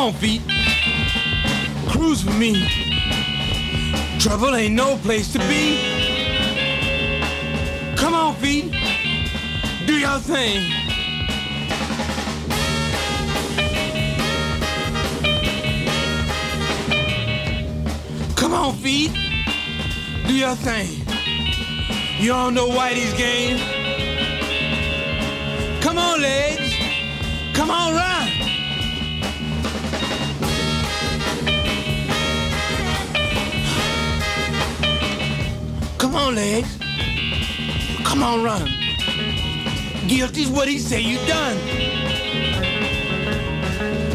on, feet. Cruise with me. Trouble ain't no place to be. Come on, feet. Do your thing. Come on, feet. Do your thing. You all know Whitey's game. Come on, legs. Come on, run. Come on, legs. Come on, run. Guilty's what he say you done.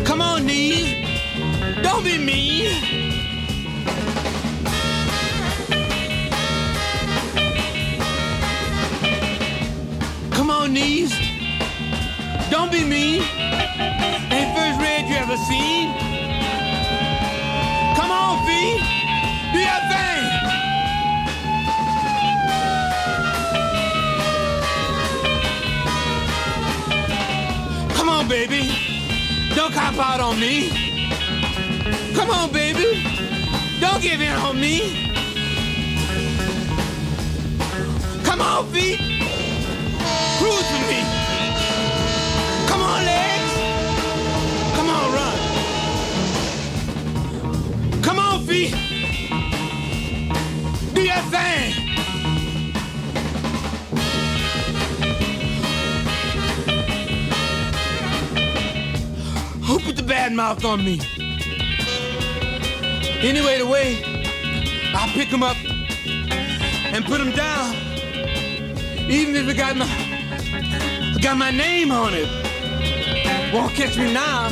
Come on, knees. Don't be mean. Come on, knees. Don't be mean. Ain't first red you ever seen. Come on, feet. On, baby. Don't cop out on me. Come on, baby. Don't give in on me. Come on, feet. Cruise with me. Who put the bad mouth on me? Anyway, the way I pick him up and put him down, even if it got my got my name on it, won't catch me now.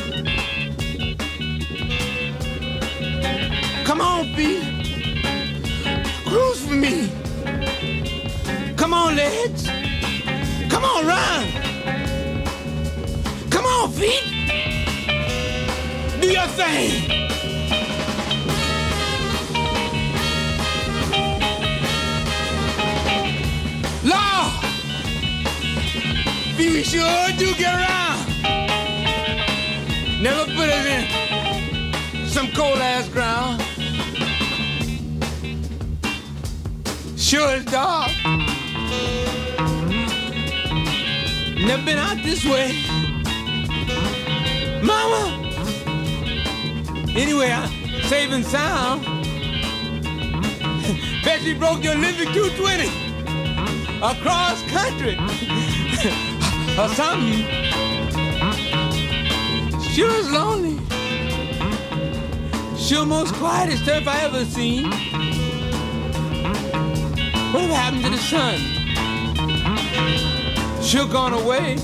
Come on, B. Cruise for me. Come on, legs. Come on, run. Do your thing. Law. We sure do get around. Never put us in some cold ass ground. Sure as dark. Never been out this way. Mama. Anyway, I'm and sound. Bet you broke your Olympic 220 across country or something. Sure is lonely. Sure most quietest turf I ever seen. Whatever happened to the sun? Sure gone away.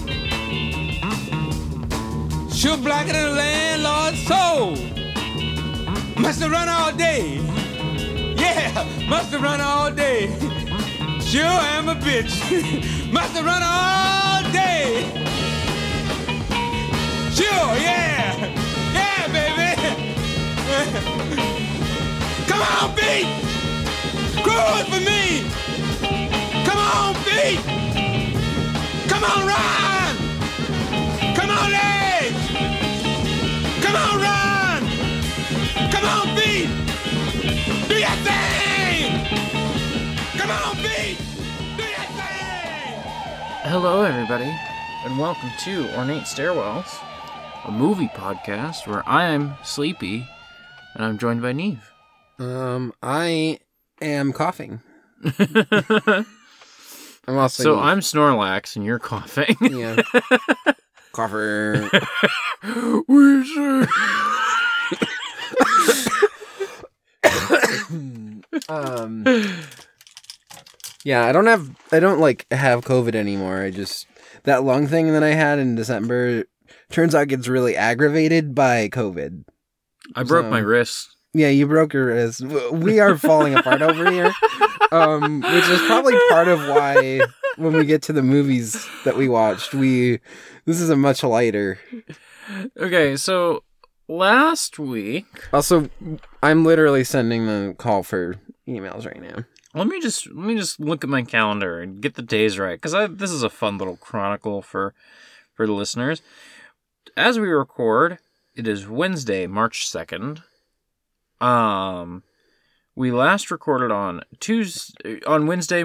Sure blacker than a landlord's soul. Must have run all day. Yeah, must have run all day. Sure am a bitch. Must have run all day. Sure, yeah. Yeah, baby. Come on, feet. Cruise for me. Come on, feet. Come on, run. Come on, legs. Come on, run. Come on, feet. Do your thing. Come on, feet. Do your thing. Hello, everybody, and welcome to Ornate Stairwells, a movie podcast where I'm sleepy and I'm joined by Niamh. Um, I am coughing. I'm also So I'm Snorlax and you're coughing. yeah. Cougher. um Yeah, I don't have I don't like have COVID anymore. I just that lung thing that I had in December turns out gets really aggravated by COVID. I broke So- my wrist. Yeah, you broke your wrist. We are falling apart over here. Um, which is probably part of why when we get to the movies that we watched, we this is a much lighter. Okay, so last week, Also, I'm literally sending the call for emails right now. let me just let me just look at my calendar and get the days right because this is a fun little chronicle for for the listeners. As we record, It is Wednesday, March 2nd. Um we last recorded on Tuesday on Wednesday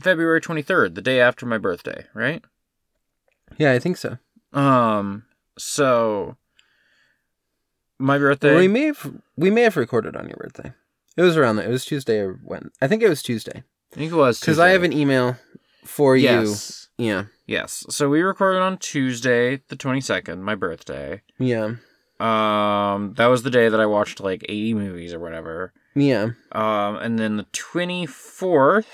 February 23rd, the day after my birthday, right? Yeah, I think so. Um so my birthday we may have we may have recorded on your birthday. It was around that. It was Tuesday or when? I think it was Tuesday I think it was because I have an email for yes. you. Yeah, Yes. So we recorded on Tuesday, the 22nd, my birthday. yeah, Um that was the day that I watched like 80 movies or whatever. yeah. Um, and then the 24th,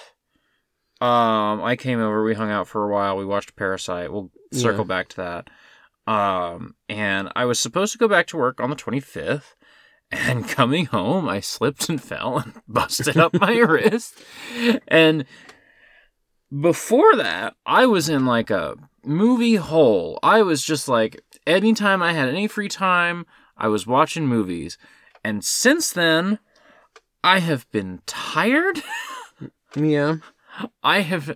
um, I came over, we hung out for a while, we watched Parasite. We'll circle back to that. Um, and I was supposed to go back to work on the 25th, and coming home, I slipped and fell and busted up my wrist. And before that, I was in like a movie hole. I was just like, anytime I had any free time, I was watching movies. And since then, I have been tired. Yeah. I have.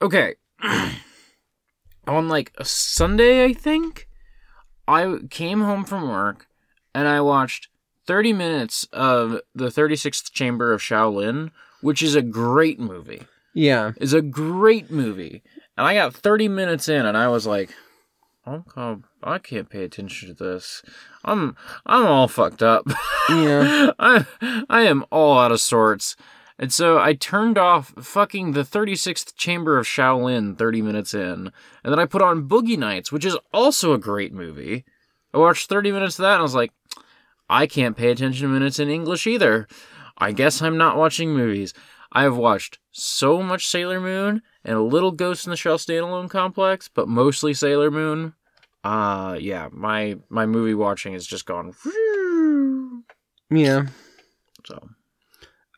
Okay. On like a Sunday, I think, I came home from work and I watched 30 minutes of the 36th Chamber of Shaolin, which is a great movie. Yeah. Is a great movie. And I got 30 minutes in and I was like, oh, I'm I can't pay attention to this. I'm I'm all fucked up. Yeah. I I am all out of sorts. And so I turned off fucking the 36th Chamber of Shaolin 30 minutes in. And then I put on Boogie Nights, which is also a great movie. I watched 30 minutes of that and I was like, I can't pay attention to minutes in English either. I guess I'm not watching movies. I have watched so much Sailor Moon and a little Ghost in the Shell standalone complex, but mostly Sailor Moon. Uh yeah, my my movie watching has just gone Yeah. so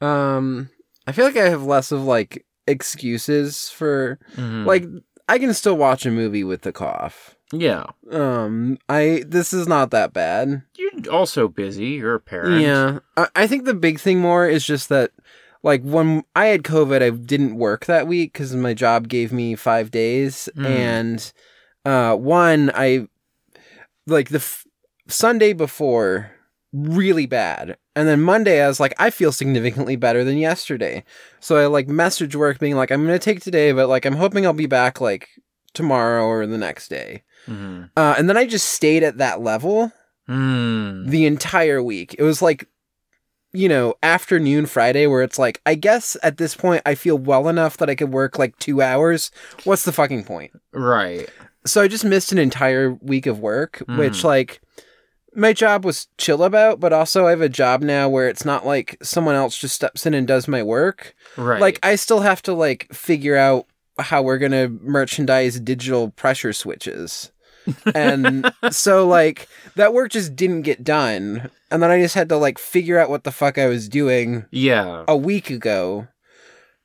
Um, I feel like I have less of like excuses for mhm. like I can still watch a movie with the cough. yeah. Um, I this is not that bad. You're also busy. You're a parent. Yeah, I, I think the big thing more is just that, like when I had COVID, I didn't work that week because my job gave me five days, Mm. and uh, one I like the f- Sunday before really bad, and then Monday I was like I feel significantly better than yesterday, so I like message work being like I'm gonna take today, but like I'm hoping I'll be back like tomorrow or the next day, Mhm. uh, and then I just stayed at that level Mm. the entire week. It was like, you know, afternoon Friday where it's like, I guess at this point I feel well enough that I could work like two hours. What's the fucking point? Right. So I just missed an entire week of work, Mm. which like my job was chill about, but also I have a job now where it's not like someone else just steps in and does my work. Right. Like I still have to like figure out how we're gonna merchandise digital pressure switches. and so like that work just didn't get done. And then I just had to like figure out what the fuck I was doing yeah. a week ago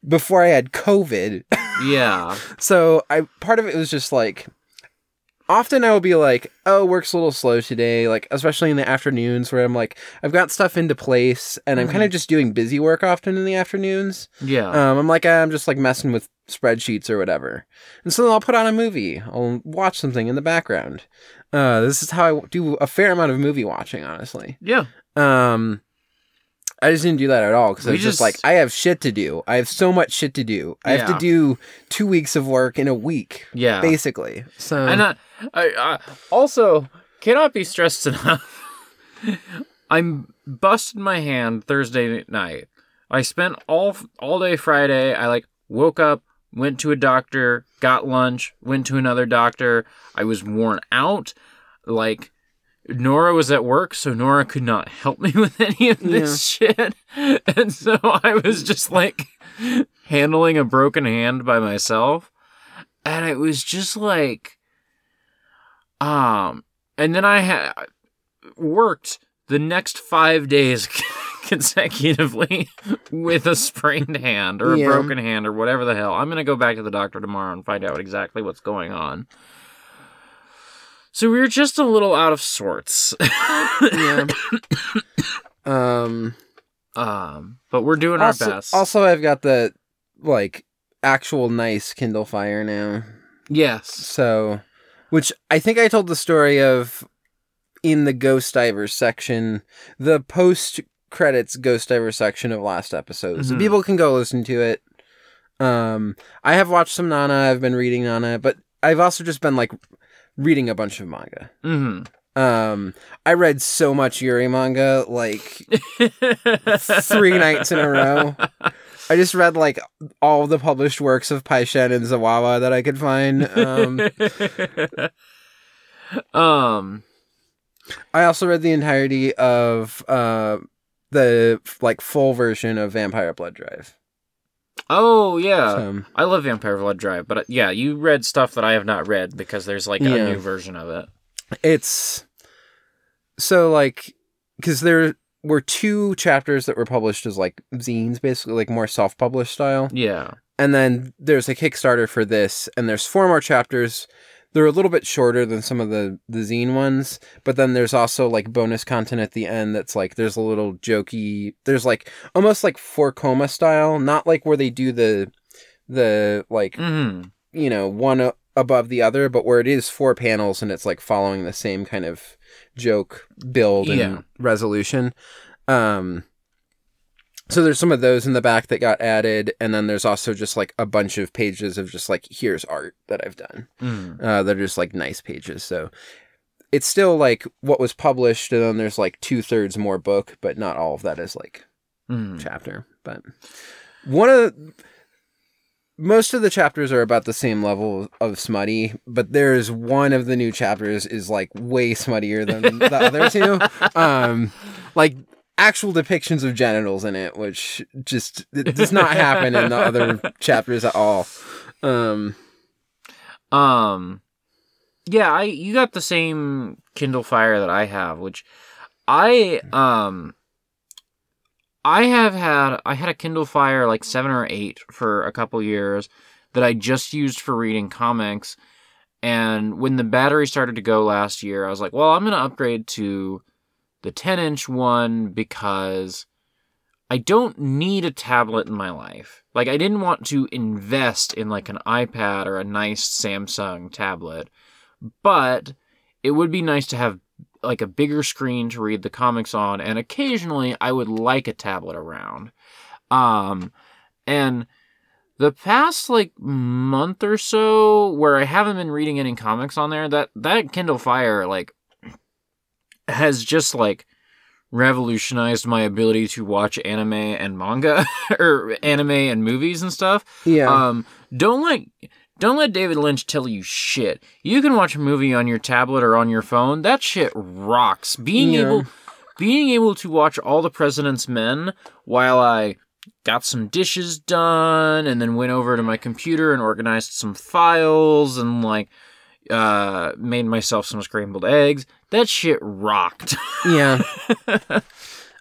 before I had COVID. Yeah. so I part of it was just like often I will be like, oh, work's a little slow today, like especially in the afternoons where I'm like, I've got stuff into place and I'm kind of just doing busy work often in the afternoons. Yeah. Um, I'm like, I'm just like messing with spreadsheets or whatever. And so then I'll put on a movie. I'll watch something in the background. Uh, this is how I do a fair amount of movie watching, honestly. yeah. Um, I just didn't do that at all because I was just, just- like, I have shit to do. I have so much shit to do. I have to do two weeks of work in a week, Yeah. basically. So And I, I, I also cannot be stressed enough. I'm busted my hand Thursday night. I spent all all day Friday. I like woke up, went to a doctor, got lunch, went to another doctor. I was worn out. Like Nora was at work, so Nora could not help me with any of this shit. And so I was just like handling a broken hand by myself. And it was just like um and then I had worked the next 5 days consecutively with a sprained hand or a Yeah. broken hand or whatever the hell. I'm going to go back to the doctor tomorrow and find out exactly what's going on. So we were just a little out of sorts. yeah. um. um, but we're doing our best. also, I've got the like actual nice Kindle Fire now. yes. So, which I think I told the story of in the Ghost Divers section, the post credits Ghost Diver section of last episode. So Mhm. people can go listen to it. Um, I have watched some Nana. I've been reading Nana, but I've also just been like reading a bunch of manga. hmm Um, I read so much Yuri manga, like three nights in a row. I just read like all the published works of Paishen and Zawawa that I could find. Um, um I also read the entirety of uh, the like full version of Vampire Blood Drive. oh yeah So, i love vampire blood drive but uh, yeah you read stuff that i have not read because there's like a Yeah. new version of it it's so like because there were two chapters that were published as like zines, basically like more self-published style. yeah And then there's a Kickstarter for this, and there's four more chapters. They're a little bit shorter than some of the the zine ones, but then there's also like bonus content at the end that's like there's a little jokey. There's like almost like four koma style, not like where they do the the like hmm you know one above the other, but where it is four panels and it's like following the same kind of joke build and Yeah. resolution. Um, so there's some of those in the back that got added, and then there's also just like a bunch of pages of just like here's art that I've done. mm Uh, they're just like nice pages. So it's still like what was published, and then there's like two thirds more book, but not all of that is like mm chapter. But one of most of the chapters are about the same level of smutty, but there's one of the new chapters is like way smuttier than the other two. Um, like actual depictions of genitals in it, which just it does not happen in the other chapters at all. Um, Um, yeah, I you got the same Kindle Fire that I have, which I um I have had I had a Kindle Fire like seven or eight for a couple years that I just used for reading comics. And when the battery started to go last year, I was like, well, I'm gonna upgrade to the 10 inch one because I don't need a tablet in my life. Like I didn't want to invest in like an iPad or a nice Samsung tablet, but it would be nice to have like a bigger screen to read the comics on and occasionally I would like a tablet around. Um and the past like month or so where I haven't been reading any comics on there, that that Kindle Fire like has just like revolutionized my ability to watch anime and manga or anime and movies and stuff. yeah, Um, don't let don't let David Lynch tell you shit. You can watch a movie on your tablet or on your phone. That shit rocks. Being Yeah. able being able to watch all the President's Men while I got some dishes done and then went over to my computer and organized some files and like uh made myself some scrambled eggs. That shit rocked. yeah.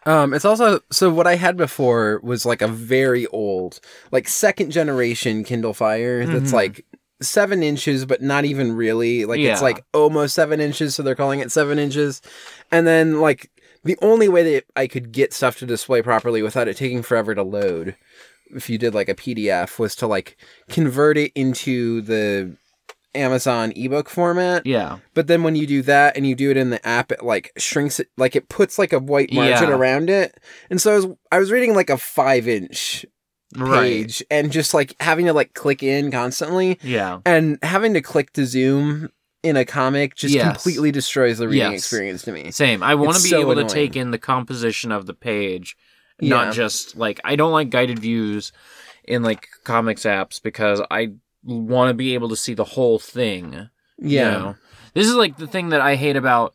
Um, it's also so what I had before was like a very old, like second generation Kindle Fire that's Mhm. like seven inches, but not even really. Like Yeah. it's like almost seven inches, so they're calling it seven inches. And then like the only way that I could get stuff to display properly without it taking forever to load, if you did like a PDF, was to like convert it into the Amazon ebook format. yeah. But then when you do that and you do it in the app, it like shrinks it, like it puts like a white margin Yeah. around it. And so I was I was reading like a five inch Right. page and just like having to like click in constantly Yeah. and having to click to zoom in a comic just Yes. completely destroys the reading Yes. experience to me. Same. I want to be so able annoying. to take in the composition of the page, Yeah. not just like I don't like guided views in like comics apps because I want to be able to see the whole thing. you Yeah. know? This is like the thing that I hate about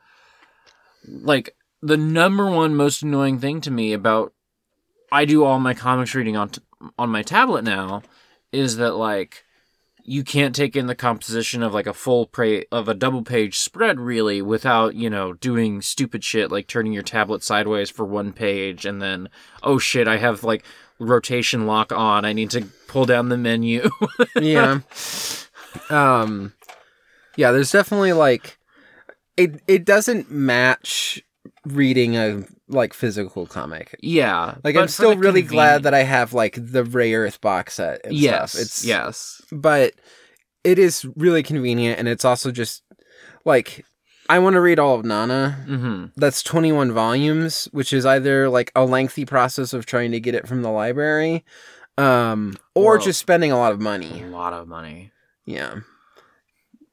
like the number one most annoying thing to me about I do all my comics reading on t- on my tablet now is that like you can't take in the composition of like a full pra- of a double page spread really without you know doing stupid shit like turning your tablet sideways for one page and then oh shit I have like rotation lock on I need to pull down the menu yeah. Um yeah, there's definitely like it it doesn't match reading a like physical comic. yeah Like I'm still really glad that I have like the Rayearth box set and yes stuff. It's yes but it is really convenient and it's also just like I want to read all of Nana. Mm-hmm. That's 21 volumes, which is either like a lengthy process of trying to get it from the library, um, or Whoa. just spending a lot of money. A lot of money. Yeah.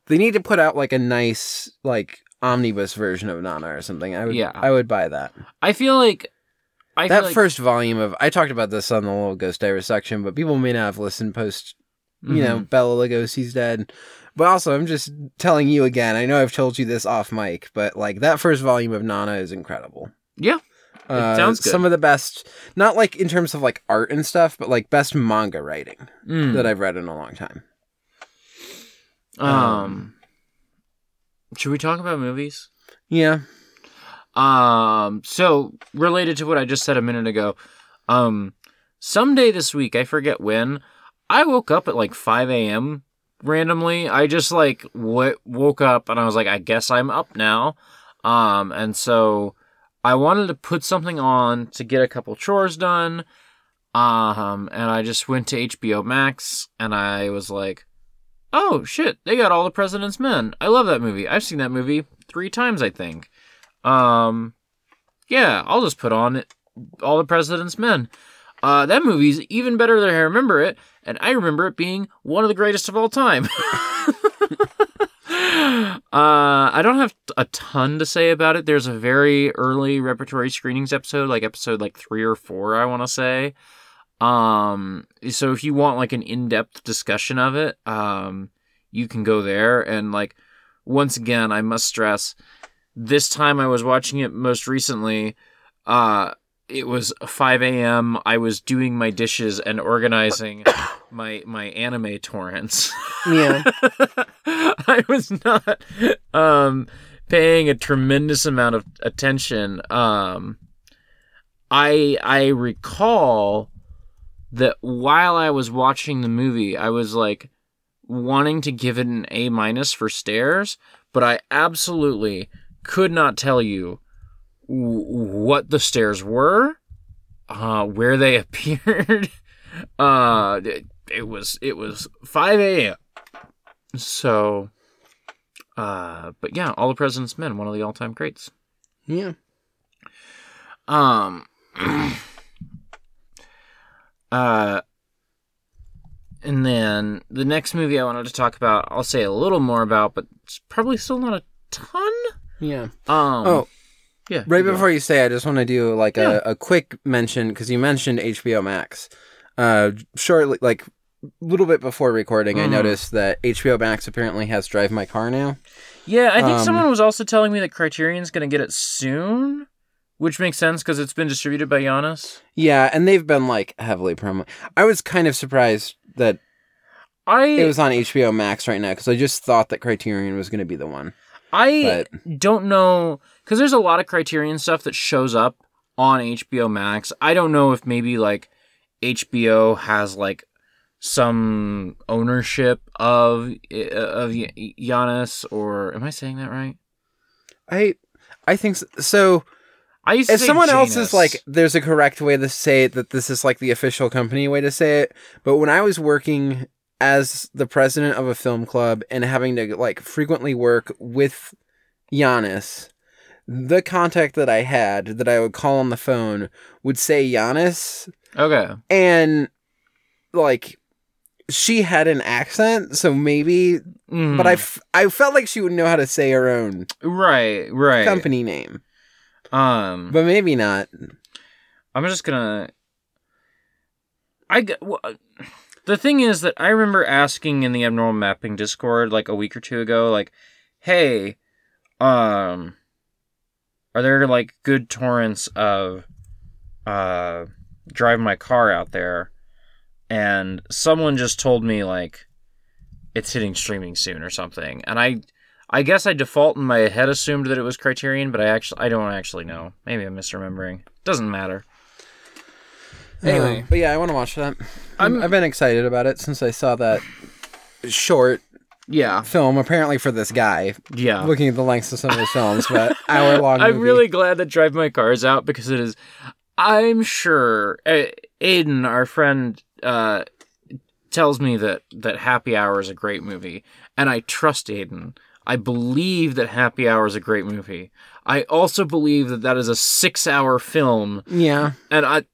They need to put out like a nice like omnibus version of Nana or something. I would Yeah. I would buy that. I feel like I that feel like, first volume of I talked about this on the little Ghost Diver section, but people may not have listened post you know, Mhm. Bela Lugosi's dead. But also I'm just telling you again, I know I've told you this off mic, but like that first volume of Nana is incredible. Yeah. Uh, sounds good. Some of the best, not like in terms of like art and stuff, but like best manga writing Mm. that I've read in a long time. um, should we talk about movies? Yeah. Um, so related to what I just said a minute ago, um, someday this week, I forget when, I woke up at like 5 a.m. randomly. I just like w- woke up and I was like, I guess I'm up now. Um, and so I wanted to put something on to get a couple chores done. Um, and I just went to HBO Max and I was like, oh shit, they got all the President's Men. I love that movie. I've seen that movie three times, I think. Um, yeah, I'll just put on it, all the President's Men. Uh, that movie's even better than I remember it, and I remember it being one of the greatest of all time. uh, I don't have a ton to say about it. There's a very early repertory screenings episode, like episode like three or four, I want to say. Um, so if you want like an in-depth discussion of it, um, you can go there. And like, once again, I must stress, this time I was watching it most recently, uh, it was 5 a.m. I was doing my dishes and organizing my my anime torrents. Yeah. I was not um paying a tremendous amount of attention. Um I I recall that while I was watching the movie, I was like wanting to give it an A minus for stairs, but I absolutely could not tell you what the stairs were, uh, where they appeared. uh, it, it was it was 5 a.m. So, uh, but yeah, All the President's Men, one of the all-time greats. yeah. Um, uh, and then the next movie I wanted to talk about, I'll say a little more about, but it's probably still not a ton. Yeah. Um, Oh, yeah, Right you before you say, I just want to do like Yeah. a, a quick mention because you mentioned HBO Max. Uh, shortly, like a little bit before recording, I Mhm. noticed that HBO Max apparently has Drive My Car now. Yeah, I think Um, someone was also telling me that Criterion's going to get it soon, which makes sense because it's been distributed by Janus. Yeah, and they've been like heavily promo. I was kind of surprised that I it was on HBO Max right now because I just thought that Criterion was going to be the one. I But don't know because there's a lot of Criterion stuff that shows up on HBO Max. I don't know if maybe like HBO has like some ownership of uh, of Janus, or am I saying that right? I, I think so. so I used to if someone else is like, there's a correct way to say it that this is like the official company way to say it. But when I was working as the president of a film club and having to like frequently work with Janus, the contact that I had that I would call on the phone would say Janus, okay, and like she had an accent, so maybe. Mhm. But I, f- I felt like she would know how to say her own right, right, company name, Um, but maybe not. I'm just gonna. I well, the thing is that I remember asking in the abnormal mapping Discord like a week or two ago, like, "Hey, um, are there like good torrents of uh drive my car out there?" And someone just told me like it's hitting streaming soon or something, and I. I guess I default in my head assumed that it was Criterion, but I actually I don't actually know. Maybe I'm misremembering. Doesn't matter. Anyway. Uh, but yeah, I want to watch that. I'm, I'm- I've been excited about it since I saw that short Yeah, film. Apparently for this guy, yeah. looking at the lengths of some of his films, but hour long. I'm really glad that Drive My Car is out because it is. I'm sure uh, Aiden, our friend, uh, tells me that that Happy Hour is a great movie, and I trust Aiden. I believe that Happy Hour is a great movie. I also believe that that is a six-hour film, Yeah. and I,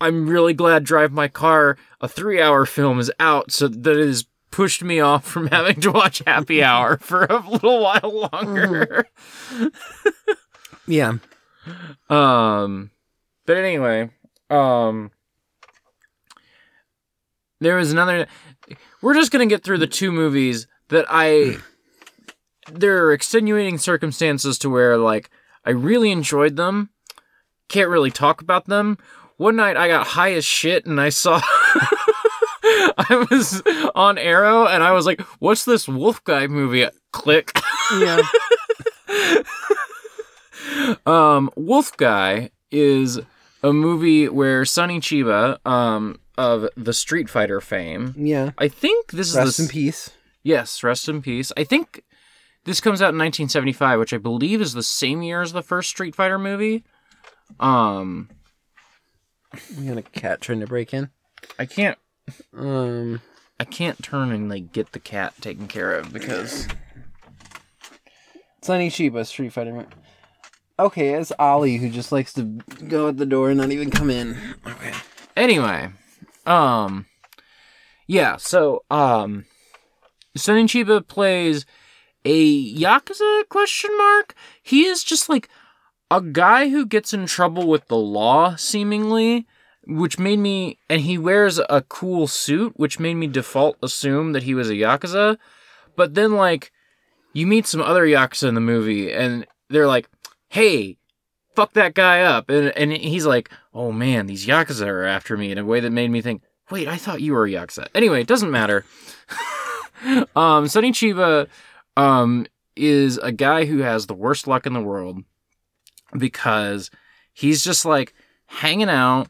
I'm really glad Drive My Car, a three-hour film, is out, so that it has pushed me off from having to watch Happy Hour for a little while longer. Yeah. Um, but anyway, um, there was another. We're just gonna get through the two movies that I. There are extenuating circumstances to where like I really enjoyed them. Can't really talk about them. One night I got high as shit and I saw. I was on Arrow and I was like, "What's this Wolf Guy movie?" Click. Yeah. Um, Wolf Guy is a movie where Sonny Chiba, um, of the Street Fighter fame, yeah. I think this is Rest the in peace. yes, rest in peace. I think this comes out in 1975, which I believe is the same year as the first Street Fighter movie. Um, We got a cat trying to break in. I can't, Um. I can't turn and like get the cat taken care of because Sonny Chiba, Street Fighter. Okay, it's Ollie who just likes to go at the door and not even come in. Okay. Anyway, um, yeah. So, um, Sonny Chiba plays a yakuza question mark. He is just like a guy who gets in trouble with the law, seemingly, which made me. And he wears a cool suit, which made me default assume that he was a yakuza. But then, like, you meet some other yakuza in the movie, and they're like, "Hey." Fuck that guy up, and and he's like, "Oh man, these yakuza are after me," in a way that made me think, "Wait, I thought you were a yakuza." Anyway, it doesn't matter. um, Sonny Chiba, um, is a guy who has the worst luck in the world because he's just like hanging out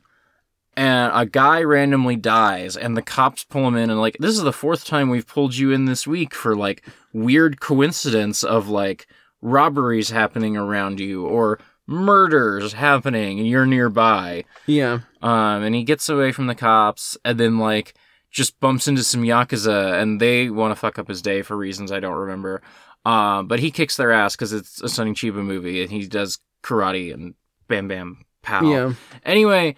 and a guy randomly dies and the cops pull him in and like this is the fourth time we've pulled you in this week for like weird coincidence of like robberies happening around you or murders happening and you're nearby Yeah. um, and he gets away from the cops and then like just bumps into some yakuza and they want to fuck up his day for reasons I don't remember. Um, but he kicks their ass because it's a Sonny Chiba movie and he does karate and bam bam pow. Yeah. Anyway,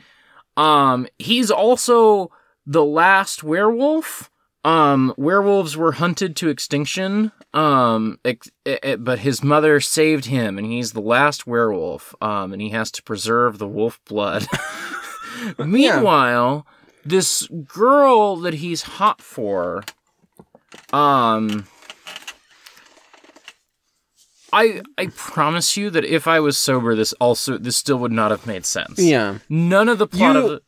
um, he's also the last werewolf. Um, werewolves were hunted to extinction. Um, ex- eh, but his mother saved him, and he's the last werewolf. Um, and he has to preserve the wolf blood. Meanwhile, this girl that he's hot for, um, I I promise you that if I was sober, this also this still would not have made sense. Yeah. None of the plot You- of it.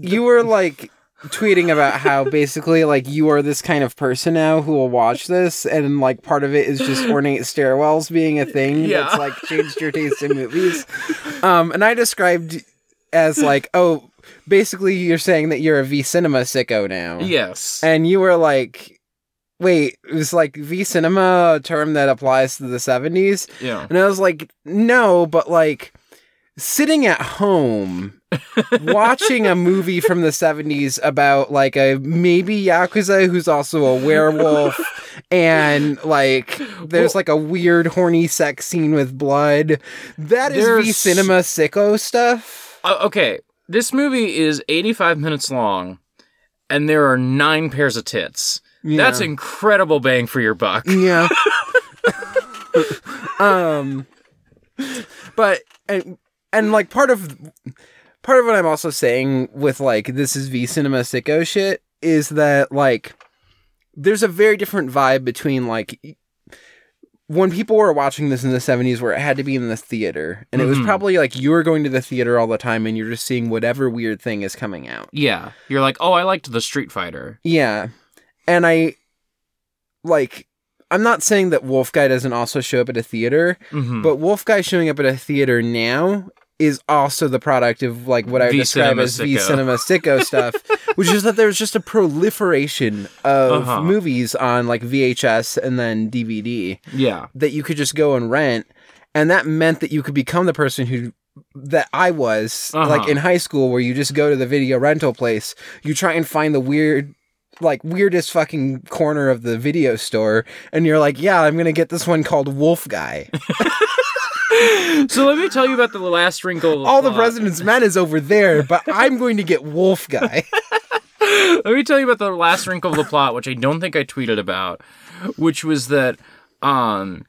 You were like tweeting about how basically like you are this kind of person now who will watch this and like part of it is just ornate stairwells being a thing Yeah. that's like changed your taste in movies. Um and I described as like, oh, basically you're saying that you're a V cinema sicko now. Yes. And you were like wait, it was like V cinema a term that applies to the 70s? yeah. And I was like, no, but like sitting at home watching a movie from the 70s about like a maybe yakuza who's also a werewolf and like there's like a weird horny sex scene with blood that is V-cinema sicko stuff Uh, okay. This movie is 85 minutes long, and there are nine pairs of tits. That's incredible bang for your buck. yeah um but and and like part of part of what i'm also saying with like this is v cinema sicko shit is that like there's a very different vibe between like when people were watching this in the 70s where it had to be in the theater and it was Mhm. probably like you were going to the theater all the time and you're just seeing whatever weird thing is coming out Yeah. You're like, oh, I liked the Street Fighter. yeah. And I like I'm not saying that Wolf Guy doesn't also show up at a theater, Mhm. but Wolf Guy showing up at a theater now is also the product of like what I would V describe Cinema as V Sicko. Cinema Sicko stuff, which is that there's just a proliferation of Uh-huh. movies on like VHS and then DVD yeah. that you could just go and rent, and that meant that you could become the person who that I was Uh-huh. like in high school, where you just go to the video rental place, you try and find the weird like weirdest fucking corner of the video store and you're like, "Yeah, I'm going to get this one called Wolf Guy." So let me tell you about the last wrinkle. Of All the president's men is over there, but I'm going to get Wolf Guy. Let me tell you about the last wrinkle of the plot, which I don't think I tweeted about, which was that um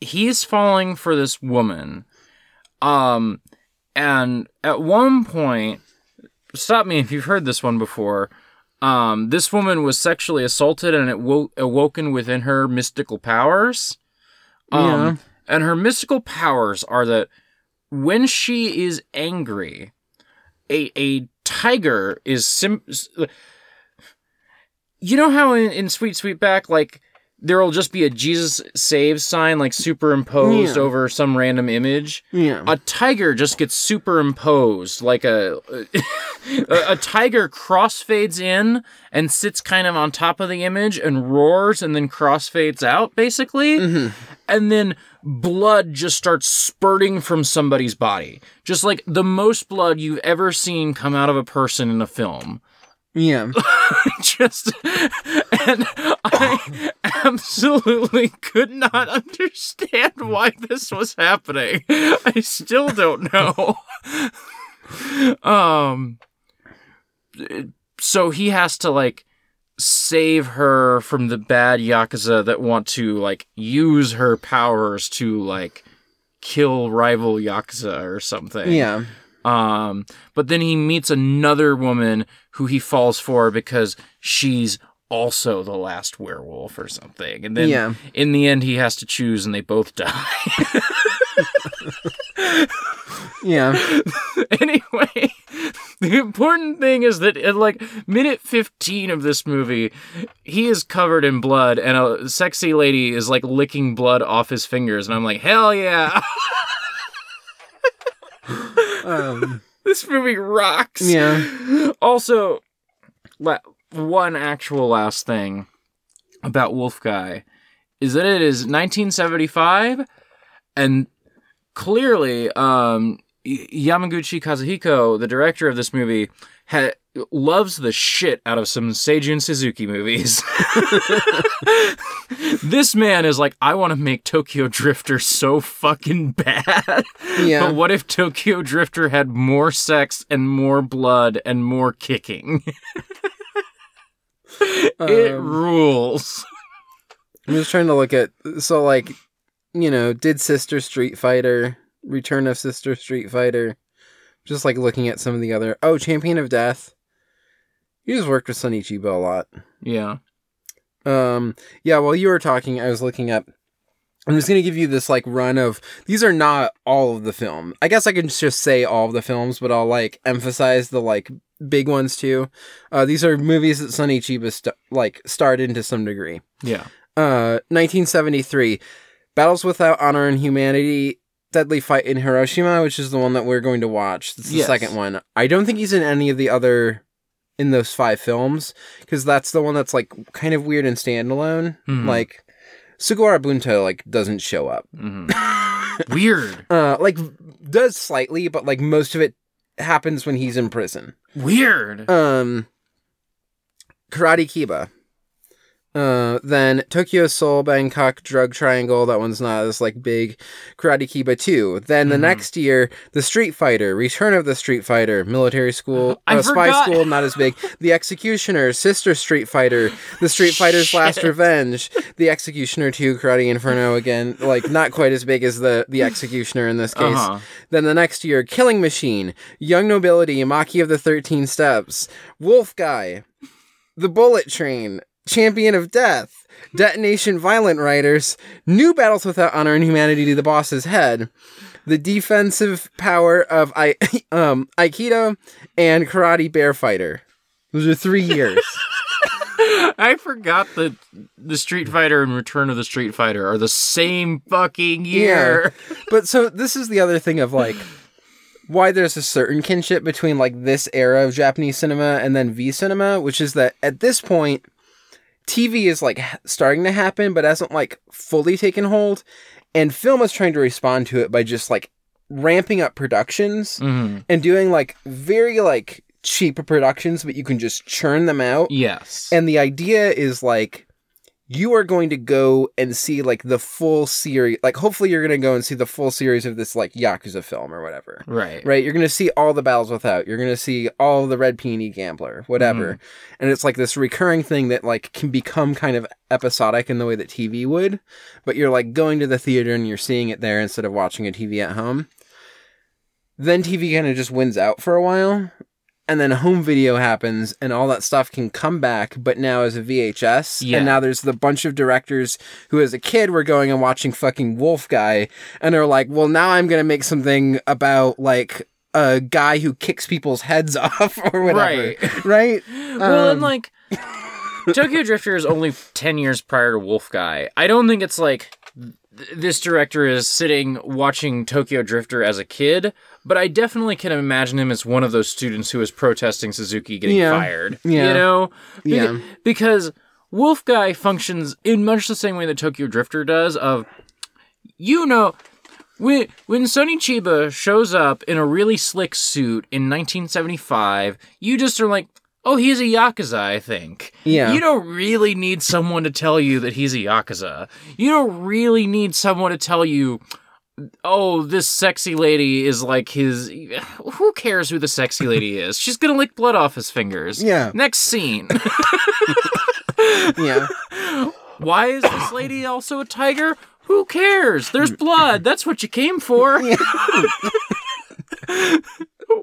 he's falling for this woman. Um and at one point stop me if you've heard this one before. Um this woman was sexually assaulted and it wo- awoken within her mystical powers. Um Yeah. and her mystical powers are that when she is angry, a a tiger is sim. You know how in, in Sweet Sweetback, like there will just be a Jesus saves sign like superimposed Yeah. over some random image. Yeah. A tiger just gets superimposed, like a a, a tiger crossfades in and sits kind of on top of the image and roars and then crossfades out, basically. Mm-hmm. And then blood just starts spurting from somebody's body. Just like the most blood you've ever seen come out of a person in a film. Yeah. Just, and I absolutely could not understand why this was happening. I still don't know. Um, so he has to like save her from the bad yakuza that want to like use her powers to like kill rival yakuza or something. Yeah. Um, but then he meets another woman who he falls for because she's also the last werewolf or something. And then Yeah. in the end, he has to choose and they both die. Yeah. anyway, the important thing is that at like minute 15 of this movie, he is covered in blood and a sexy lady is like licking blood off his fingers. And I'm like, hell yeah. Um, this movie rocks. yeah. Also, la- one actual last thing about Wolf Guy is that it is 1975, and clearly, um, Yamaguchi Kazuhiko, the director of this movie, ha- loves the shit out of some Seijun Suzuki movies. this man is like, I want to make Tokyo Drifter so fucking bad. Yeah. But what if Tokyo Drifter had more sex and more blood and more kicking? it Um, rules. I'm just trying to look at so like you know, did Sister Street Fighter, Return of Sister Street Fighter, just like looking at some of the other oh, Champion of Death. You just worked with Sonny Chiba a lot. Yeah. Um yeah, while you were talking, I was looking up I'm just gonna give you this like run of these are not all of the film. I guess I can just say all of the films, but I'll like emphasize the like big ones too. Uh, these are movies that Sonny Chiba st- like starred in to some degree. Yeah. Uh, 1973, Battles Without Honor and Humanity, Deadly Fight in Hiroshima, which is the one that we're going to watch. It's the Yes. second one. I don't think he's in any of the other in those five films because that's the one that's like kind of weird and standalone. Mhm. Like Sugawara Bunta like doesn't show up. Mhm. Weird. Uh, like does slightly, but like most of it happens when he's in prison. Weird. Um, Karate Kiba. Uh, then Tokyo Seoul Bangkok Drug Triangle. That one's not as like big. Karate Kiba two. Then the Mhm. next year, the Street Fighter, Return of the Street Fighter, Military School, uh, Spy forgot. School, not as big. The Executioner, Sister Street Fighter, The Street Fighter's Last Revenge, The Executioner two, Karate Inferno again. Like not quite as big as the the Executioner in this case. Uh-huh. Then the next year, Killing Machine, Young Nobility, Maki of the 13 Steps, Wolf Guy, The Bullet Train, Champion of Death, Detonation Violent Riders, New Battles Without Honor and Humanity to the Boss's Head, The Defensive Power of I- um, Aikido, and Karate Bear Fighter. Those are three years. I forgot that the Street Fighter and Return of the Street Fighter are the same fucking year. Yeah. but so this is the other thing of like why there's a certain kinship between like this era of Japanese cinema and then V cinema, which is that at this point TV is like starting to happen but hasn't like fully taken hold and film is trying to respond to it by just like ramping up productions Mhm. and doing like very like cheap productions, but you can just churn them out. Yes. And the idea is like you are going to go and see like the full series. Like hopefully you're going to go and see the full series of this like Yakuza film or whatever. right. Right? You're going to see all the battles without. You're going to see all the Red Peony Gambler, whatever. Mm-hmm. And it's like this recurring thing that like can become kind of episodic in the way that TV would, but you're like going to the theater and you're seeing it there instead of watching a TV at home. Then TV kind of just wins out for a while. And then home video happens and all that stuff can come back, but now as a VHS. Yeah. And now there's the bunch of directors who, as a kid, were going and watching fucking Wolf Guy and are like, well, now I'm going to make something about like a guy who kicks people's heads off or whatever. Right. Right? Well, Um, and like Tokyo Drifter is only 10 years prior to Wolf Guy. I don't think it's like th- this director is sitting watching Tokyo Drifter as a kid, but I definitely can imagine him as one of those students who is protesting Suzuki getting Yeah. fired. Yeah. You know? Beca- Yeah. Because Wolf Guy functions in much the same way that Tokyo Drifter does of you know when when Sonny Chiba shows up in a really slick suit in 1975, you just are like, "Oh, he's a yakuza." I think. Yeah. You don't really need someone to tell you that he's a yakuza. You don't really need someone to tell you, "Oh, this sexy lady is like his." Who cares who the sexy lady is? She's gonna lick blood off his fingers. Yeah. Next scene. yeah. Why is this lady also a tiger? Who cares? There's blood. That's what you came for.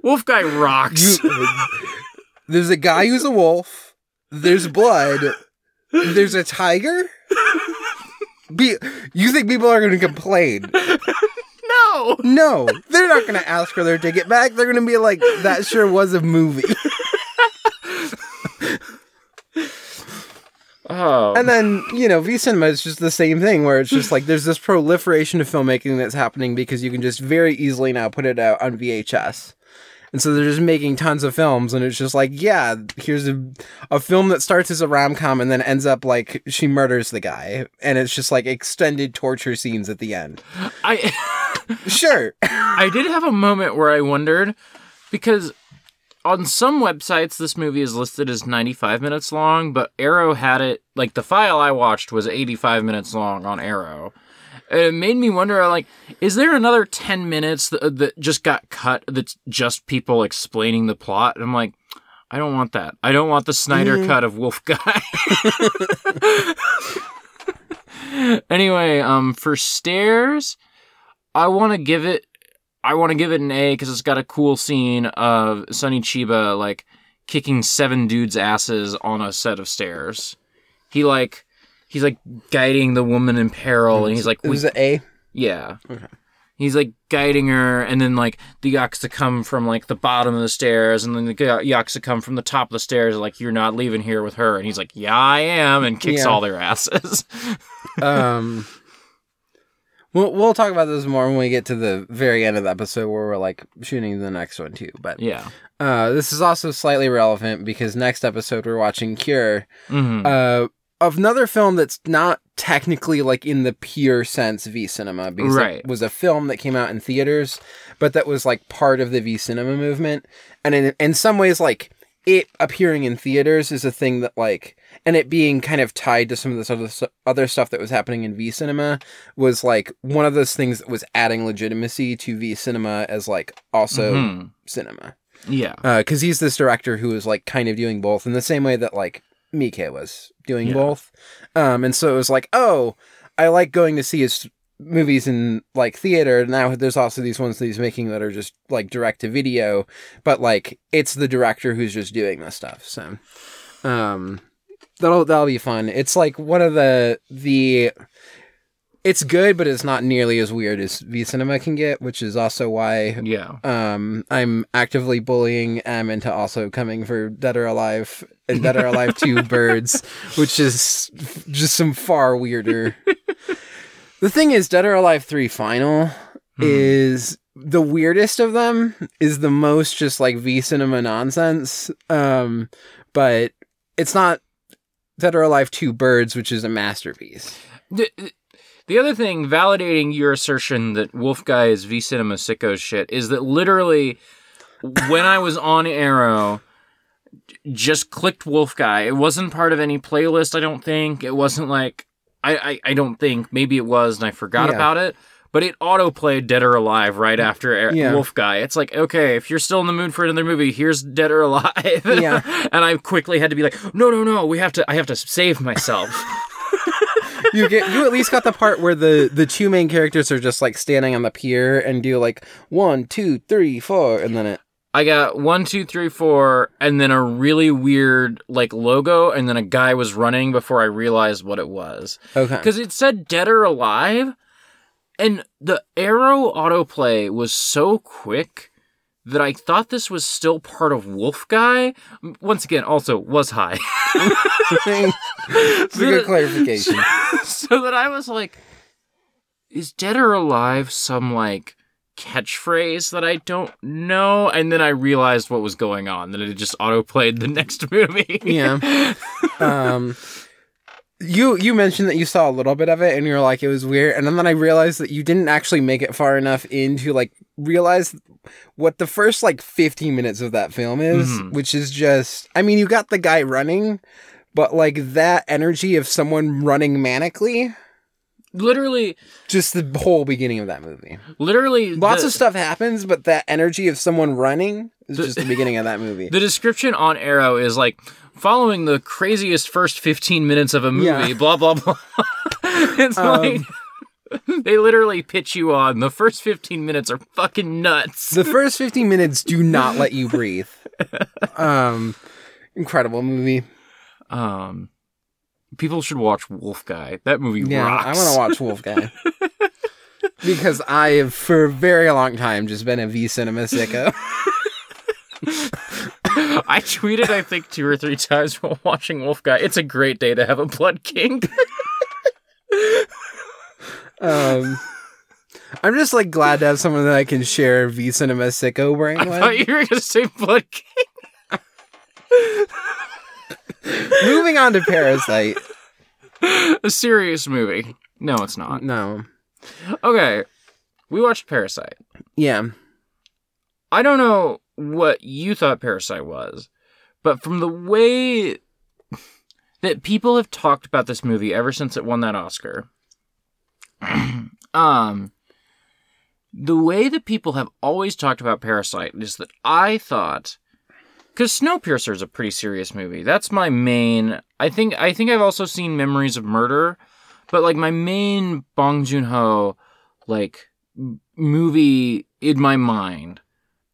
Wolf guy rocks. There's a guy who's a wolf. There's blood. There's a tiger. Be- you think people are going to complain? no. No, they're not going to ask for their ticket back. They're going to be like, "That sure was a movie." Oh. And then you know, V cinema is just the same thing, where it's just like there's this proliferation of filmmaking that's happening because you can just very easily now put it out on VHS. And so they're just making tons of films, and it's just like, yeah, here's a, a film that starts as a rom com and then ends up like she murders the guy, and it's just like extended torture scenes at the end. I Sure, I did have a moment where I wondered because on some websites this movie is listed as 95 minutes long, but Arrow had it like the file I watched was 85 minutes long on Arrow. It made me wonder, like, is there another 10 minutes that, that just got cut that's just people explaining the plot? And I'm like, I don't want that. I don't want the Snyder cut of Wolf Guy. anyway, um, for stairs, I want to give it. I want to give it an A because it's got a cool scene of Sonny Chiba like kicking seven dudes' asses on a set of stairs. He like he's like guiding the woman in peril, and he's like, it "We was an A. yeah. Okay. He's like guiding her, and then like the Yakuza come from like the bottom of the stairs, and then the Yakuza come from the top of the stairs. Like you're not leaving here with her, and he's like, "Yeah, I am," and kicks Yeah. all their asses. um we'll, we'll talk about this more when we get to the very end of the episode where we're like shooting the next one too but yeah. uh this is also slightly relevant because next episode we're watching cure hmm uh another film that's not technically like in the pure sense v cinema because Right. it was a film that came out in theaters but that was like part of the v cinema movement and in in some ways like it appearing in theaters is a thing that like and it being kind of tied to some of this other, other stuff that was happening in V cinema was like one of those things that was adding legitimacy to V cinema as like also Mhm. cinema Yeah. because he's this director who is like kind of doing both in the same way that like Miike was doing Yeah. both. Um, and so it was like, oh, I like going to see his movies in like theater. Now there's also these ones that he's making that are just like direct to video, but like it's the director who's just doing this stuff. So, um, that'll that'll be fun. It's like one of the the. It's good, but it's not nearly as weird as V Cinema can get, which is also why Yeah. um, I'm actively bullying Em into also coming for Dead or Alive and Dead or Alive 2 Birds, which is just some far weirder. the thing is, Dead or Alive 3 Final Hmm. is the weirdest of them, is the most just like V cinema nonsense. Um, but it's not Dead or Alive 2 Birds, which is a masterpiece. The other thing validating your assertion that Wolf Guy is V Cinema sicko shit is that literally when I was on Arrow, just clicked Wolf Guy. It wasn't part of any playlist, I don't think. It wasn't like I I, I don't think. Maybe it was and I forgot Yeah. about it. But it auto played Dead or Alive right after uh, Yeah. Wolf Guy. It's like, okay, if you're still in the mood for another movie, here's Dead or Alive. Yeah. and I quickly had to be like, no, no, no, we have to I have to save myself. you get you at least got the part where the the two main characters are just like standing on the pier and do like one, two, three, four, and then it. I got one, two, three, four, and then a really weird like logo, and then a guy was running before I realized what it was. Okay. Because it said dead or alive, and the arrow autoplay was so quick that I thought this was still part of Wolf Guy. Once again, also was high. it's a good clarification. so that I was like, is dead or alive some like catchphrase that I don't know? And then I realized what was going on, that it just autoplayed the next movie. Yeah. Um, you you mentioned that you saw a little bit of it and you're like it was weird, and then I realized that you didn't actually make it far enough in to like realize what the first like 15 minutes of that film is, Mhm. which is just I mean you got the guy running, but like that energy of someone running manically, literally, just the whole beginning of that movie. literally, Lots the, of stuff happens, but that energy of someone running is The- just the beginning of that movie. The description on Arrow is like following the craziest first 15 minutes of a movie, Yeah. blah, blah, blah. it's Um, like. They literally pitch you on the first 15 minutes are fucking nuts. the first 15 minutes do not let you breathe. Um, incredible movie. Um, people should watch Wolf Guy. That movie Yeah, rocks. I want to watch Wolf Guy. because I have, for a very long time, just been a V Cinema sicko. I tweeted, I think, two or three times while watching Wolf Guy. It's a great day to have a blood king. Um, I'm just like glad to have someone that I can share V Cinema sicko brain I thought you were gonna say blood king. Moving on to Parasite. A serious movie. No, it's not. No. Okay, we watched Parasite. Yeah. I don't know what you thought Parasite was, but from the way that people have talked about this movie ever since it won that Oscar, um, the way that people have always talked about Parasite is that I thought, because Snowpiercer is a pretty serious movie. That's my main. I think. I think I've also seen Memories of Murder, but like my main Bong Joon Ho, like movie in my mind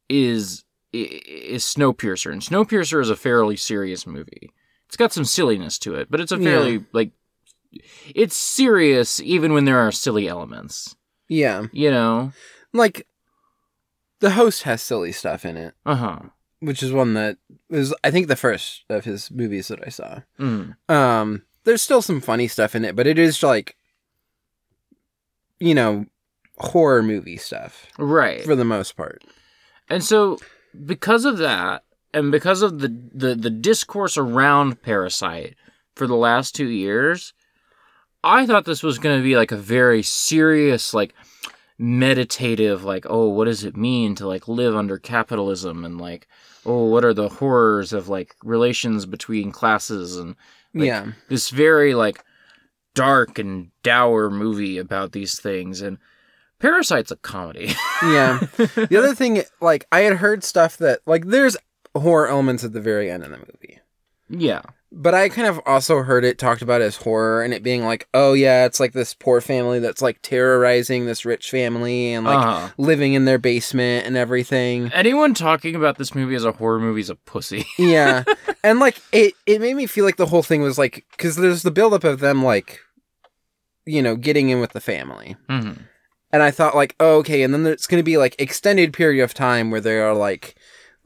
is is Snowpiercer, and Snowpiercer is a fairly serious movie. It's got some silliness to it, but it's a Yeah. fairly like it's serious even when there are silly elements. Yeah. You know? Like, the host has silly stuff in it, Uh huh. Which is one that was, I think, the first of his movies that I saw. Mm. Um, there's still some funny stuff in it, but it is like, you know, horror movie stuff Right. for the most part. And so, because of that, and because of the, the, the discourse around Parasite for the last two years, I thought this was going to be like a very serious, like meditative, like, oh, what does it mean to like live under capitalism? And like, oh, what are the horrors of like relations between classes? And Like, yeah, this very like dark and dour movie about these things. And Parasite's a comedy. yeah. the other thing, like, I had heard stuff that like there's horror elements at the very end of the movie. yeah. But I kind of also heard it talked about as horror and it being like, oh yeah, it's like this poor family that's like terrorizing this rich family and like Uh-huh. living in their basement and everything. Anyone talking about this movie as a horror movie is a pussy. yeah and like it it made me feel like the whole thing was like because there's the buildup of them like you know getting in with the family Mhm. and i thought like oh, okay and then there's going to be like extended period of time where they are like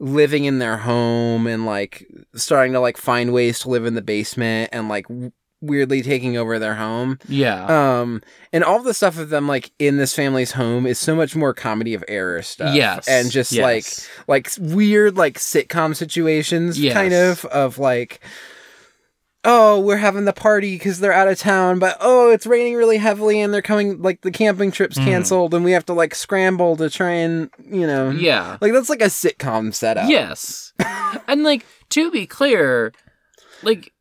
living in their home and like starting to like find ways to live in the basement and like w- weirdly taking over their home Yeah. um and all the stuff of them like in this family's home is so much more comedy of error stuff yes. and just Yes. like like weird like sitcom situations Yes. kind of of like oh, we're having the party because they're out of town, but oh, it's raining really heavily and they're coming, like the camping trip's Mm. canceled and we have to like scramble to try and, you know. Yeah. Like that's like a sitcom setup. Yes. and like to be clear, like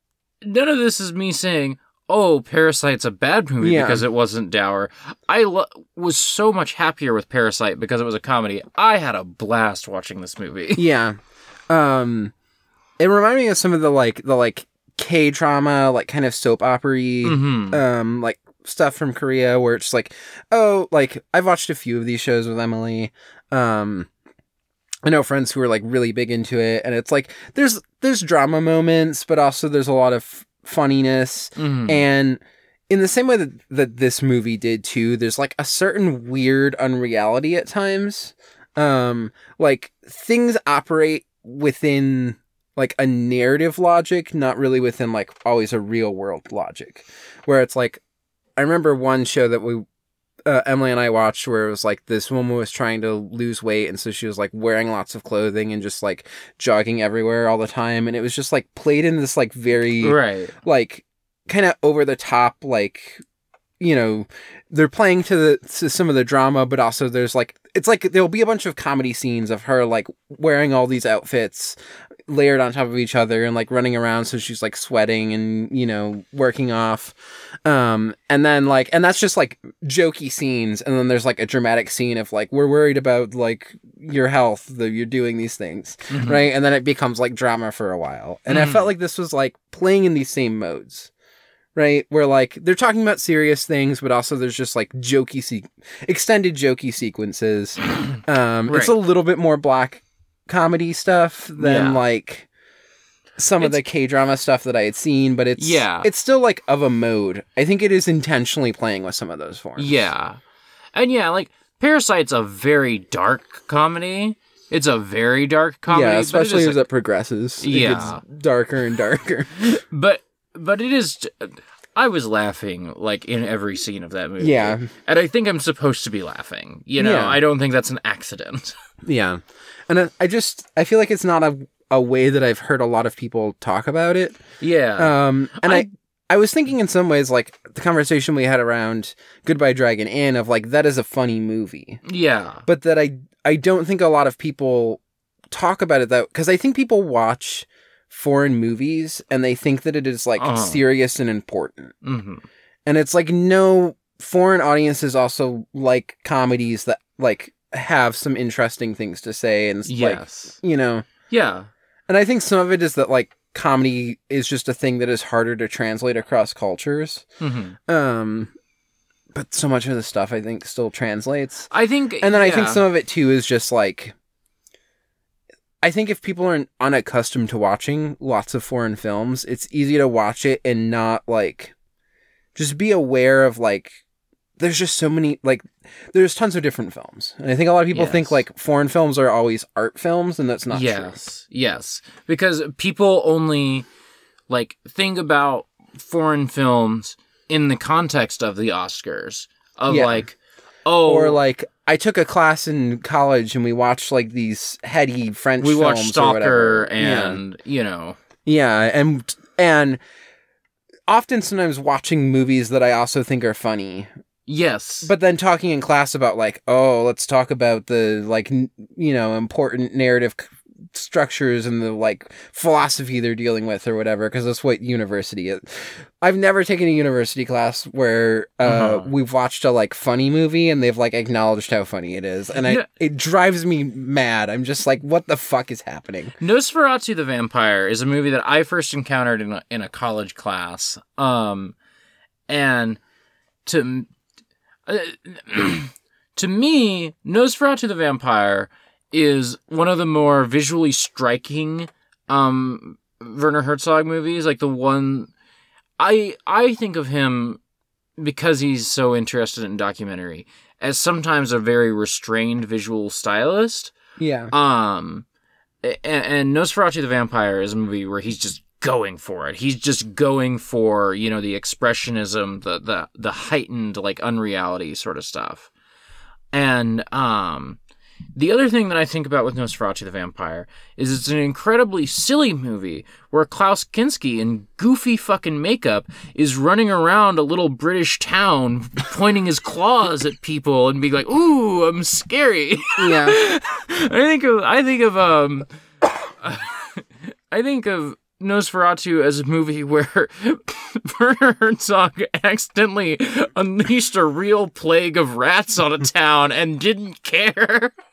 none of this is me saying, "Oh, Parasite's a bad movie Yeah. because it wasn't dour." I lo- was so much happier with Parasite because it was a comedy. I had a blast watching this movie. Yeah. Um, it reminded me of some of the like, the like K drama, like kind of soap opera Mhm. um like stuff from Korea where it's like oh like I've watched a few of these shows with Emily um I know friends who are like really big into it and it's like there's there's drama moments but also there's a lot of funniness Mhm. and in the same way that, that this movie did too there's like a certain weird unreality at times um like things operate within like a narrative logic not really within like always a real world logic where it's like i remember one show that we uh, emily and i watched where it was like this woman was trying to lose weight and so she was like wearing lots of clothing and just like jogging everywhere all the time and it was just like played in this like very right. like kind of over the top like you know they're playing to the to some of the drama but also there's like it's like there'll be a bunch of comedy scenes of her like wearing all these outfits layered on top of each other and like running around so she's like sweating and you know working off um and then like and that's just like jokey scenes and then there's like a dramatic scene of like we're worried about like your health that you're doing these things Mhm. right? And then it becomes like drama for a while. And I Mhm. felt like this was like playing in these same modes, right? Where like they're talking about serious things, but also there's just like jokey, se- extended jokey sequences. Um, It's a little bit more black comedy stuff than Yeah. like some of the K drama stuff that I had seen, but it's Yeah. it's still like of a mode. I think it is intentionally playing with some of those forms. Yeah. And yeah, like Parasite's a very dark comedy. It's a very dark comedy. yeah, especially as a- it progresses. It Yeah. gets darker and darker. but but it is I was laughing like in every scene of that movie. Yeah. And I think I'm supposed to be laughing. You know, Yeah. I don't think that's an accident. Yeah. And I, I just I feel like it's not a a way that I've heard a lot of people talk about it. yeah. Um and I, I- I was thinking in some ways like the conversation we had around Goodbye Dragon Inn of like that is a funny movie. yeah. But that I I don't think a lot of people talk about it though cuz I think people watch foreign movies and they think that it is like Uh-huh. serious and important. hmm And it's like no foreign audiences also like comedies that like have some interesting things to say and like Yes. you know yeah. and I think some of it is that like comedy is just a thing that is harder to translate across cultures. hmm Um but so much of the stuff I think still translates. I think And then I think some of it too is just like I think if people are unaccustomed to watching lots of foreign films, it's easy to watch it and not like just be aware of like there's just so many like there's tons of different films. And I think a lot of people think like foreign films are always art films and that's not true. yes, yes, because people only like think about foreign films in the context of the Oscars of Yeah. like, oh, or like I took a class in college and we watched like these heady French we films watch or Stalker whatever. Yeah. and you know, yeah, and and often sometimes watching movies that I also think are funny, yes, but then talking in class about like, oh, let's talk about the like n- you know important narrative c- structures and the like philosophy they're dealing with or whatever because that's what university is. I've never taken a university class where uh, Uh-huh. we've watched a like funny movie and they've like acknowledged how funny it is, and I Yeah. it drives me mad. I'm just like, what the fuck is happening? Nosferatu the Vampire is a movie that I first encountered in a, in a college class. Um, and to uh, to me, Nosferatu the Vampire is one of the more visually striking um Werner Herzog movies. Like the one I I think of him because he's so interested in documentary as sometimes a very restrained visual stylist. Yeah, Um, a- and, Nosferatu the Vampire is a movie where he's just going for it. He's just going for you know the expressionism, the the the heightened like unreality sort of stuff, and um, the other thing that I think about with Nosferatu the Vampire is it's an incredibly silly movie where Klaus Kinski in goofy fucking makeup is running around a little British town pointing his claws at people and being like, "Ooh, I'm scary." Yeah. I think of I think of um I think of Nosferatu as a movie where Werner Herzog accidentally unleashed a real plague of rats on a town and didn't care.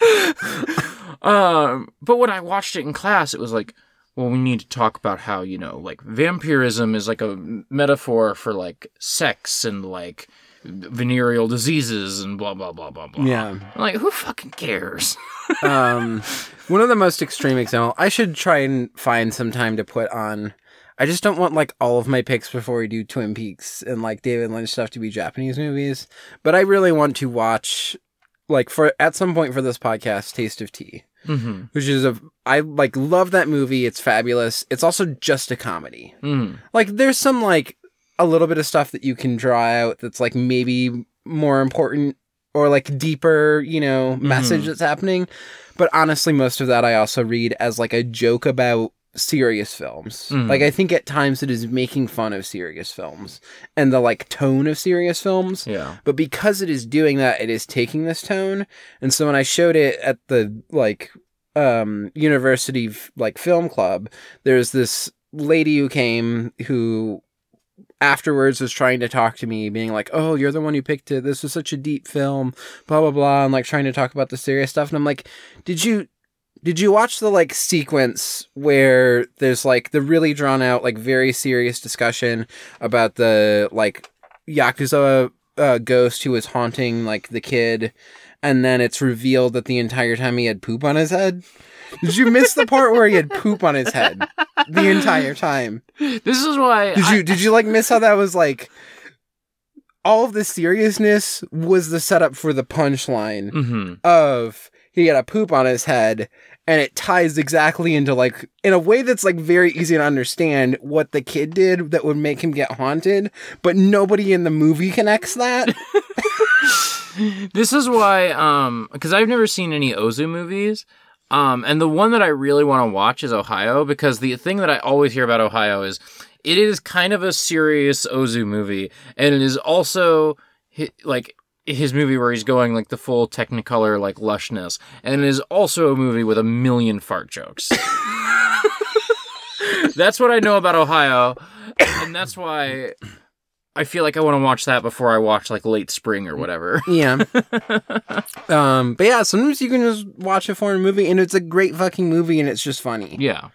um, but when I watched it in class, it was like, well, we need to talk about how, you know, like vampirism is like a metaphor for like sex and like venereal diseases and blah, blah, blah, blah, blah. Yeah. I'm like, who fucking cares? um, one of the most extreme example. I should try and find some time to put on. I just don't want like all of my picks before we do Twin Peaks and like David Lynch stuff to be Japanese movies. But I really want to watch, like for at some point for this podcast, Taste of Tea, mm-hmm. which is a I like love that movie. It's fabulous. It's also just a comedy. Mm. Like there's some like a little bit of stuff that you can draw out that's like maybe more important or like deeper, you know, message that's happening. But honestly, most of that I also read as like a joke about serious films. Mhm. Like I think at times it is making fun of serious films and the like tone of serious films. Yeah. But because it is doing that, it is taking this tone. And so when I showed it at the like um university like film club, there's this lady who came who afterwards was trying to talk to me being like oh you're the one who picked it this was such a deep film blah blah blah and like trying to talk about the serious stuff and i'm like did you did you watch the like sequence where there's like the really drawn out like very serious discussion about the like yakuza uh, ghost who was haunting like the kid and then it's revealed that the entire time he had poop on his head did you miss the part where he had poop on his head the entire time This is why did I- you did you like miss how that was like all of the seriousness was the setup for the punchline Mhm. of he had a poop on his head and it ties exactly into like in a way that's like very easy to understand what the kid did that would make him get haunted but nobody in the movie connects that This is why, um, because I've never seen any Ozu movies. Um, and the one that I really want to watch is Ohayo because the thing that I always hear about Ohayo is it is kind of a serious Ozu movie, and it is also like his movie where he's going like the full Technicolor like lushness, and it is also a movie with a million fart jokes. that's what I know about Ohayo, and that's why I feel like I want to watch that before I watch like Late Spring or whatever. yeah um but yeah sometimes you can just watch a foreign movie and it's a great fucking movie and it's just funny Yeah.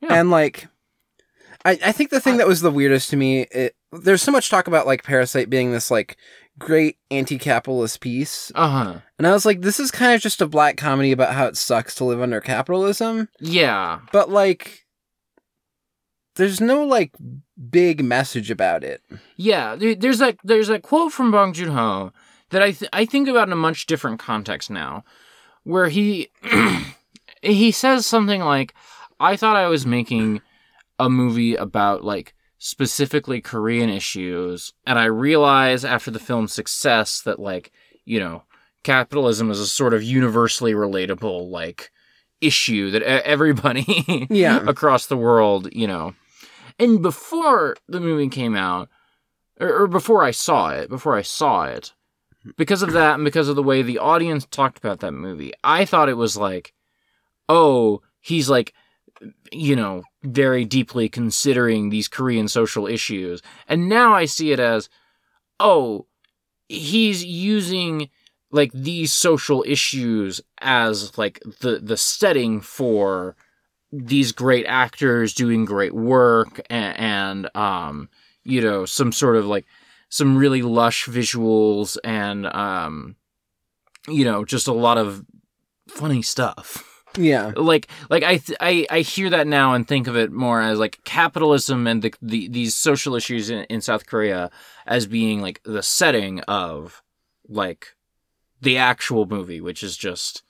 Yeah. And like, I, I think the thing that was the weirdest to me, it, there's so much talk about like Parasite being this like great anti-capitalist piece, Uh huh. and I was like, this is kind of just a black comedy about how it sucks to live under capitalism, Yeah. but like, there's no like big message about it. Yeah. There's like There's a quote from Bong Joon Ho that I th- I think about in a much different context now, where he he says something like, "I thought I was making a movie about like." Specifically Korean issues and I realize after the film's success that like you know capitalism is a sort of universally relatable like issue that everybody Yeah. across the world, you know. And before the movie came out, or, or before I saw it, before I saw it, because of that and because of the way the audience talked about that movie, I thought it was like, oh, he's like, you know, very deeply considering these Korean social issues. And now I see it as, oh, he's using like these social issues as like the the setting for these great actors doing great work and, and um you know some sort of like some really lush visuals and um you know just a lot of funny stuff Yeah. like like I, th- I I hear that now and think of it more as like capitalism and the, the these social issues in, in South Korea as being like the setting of like the actual movie, which is just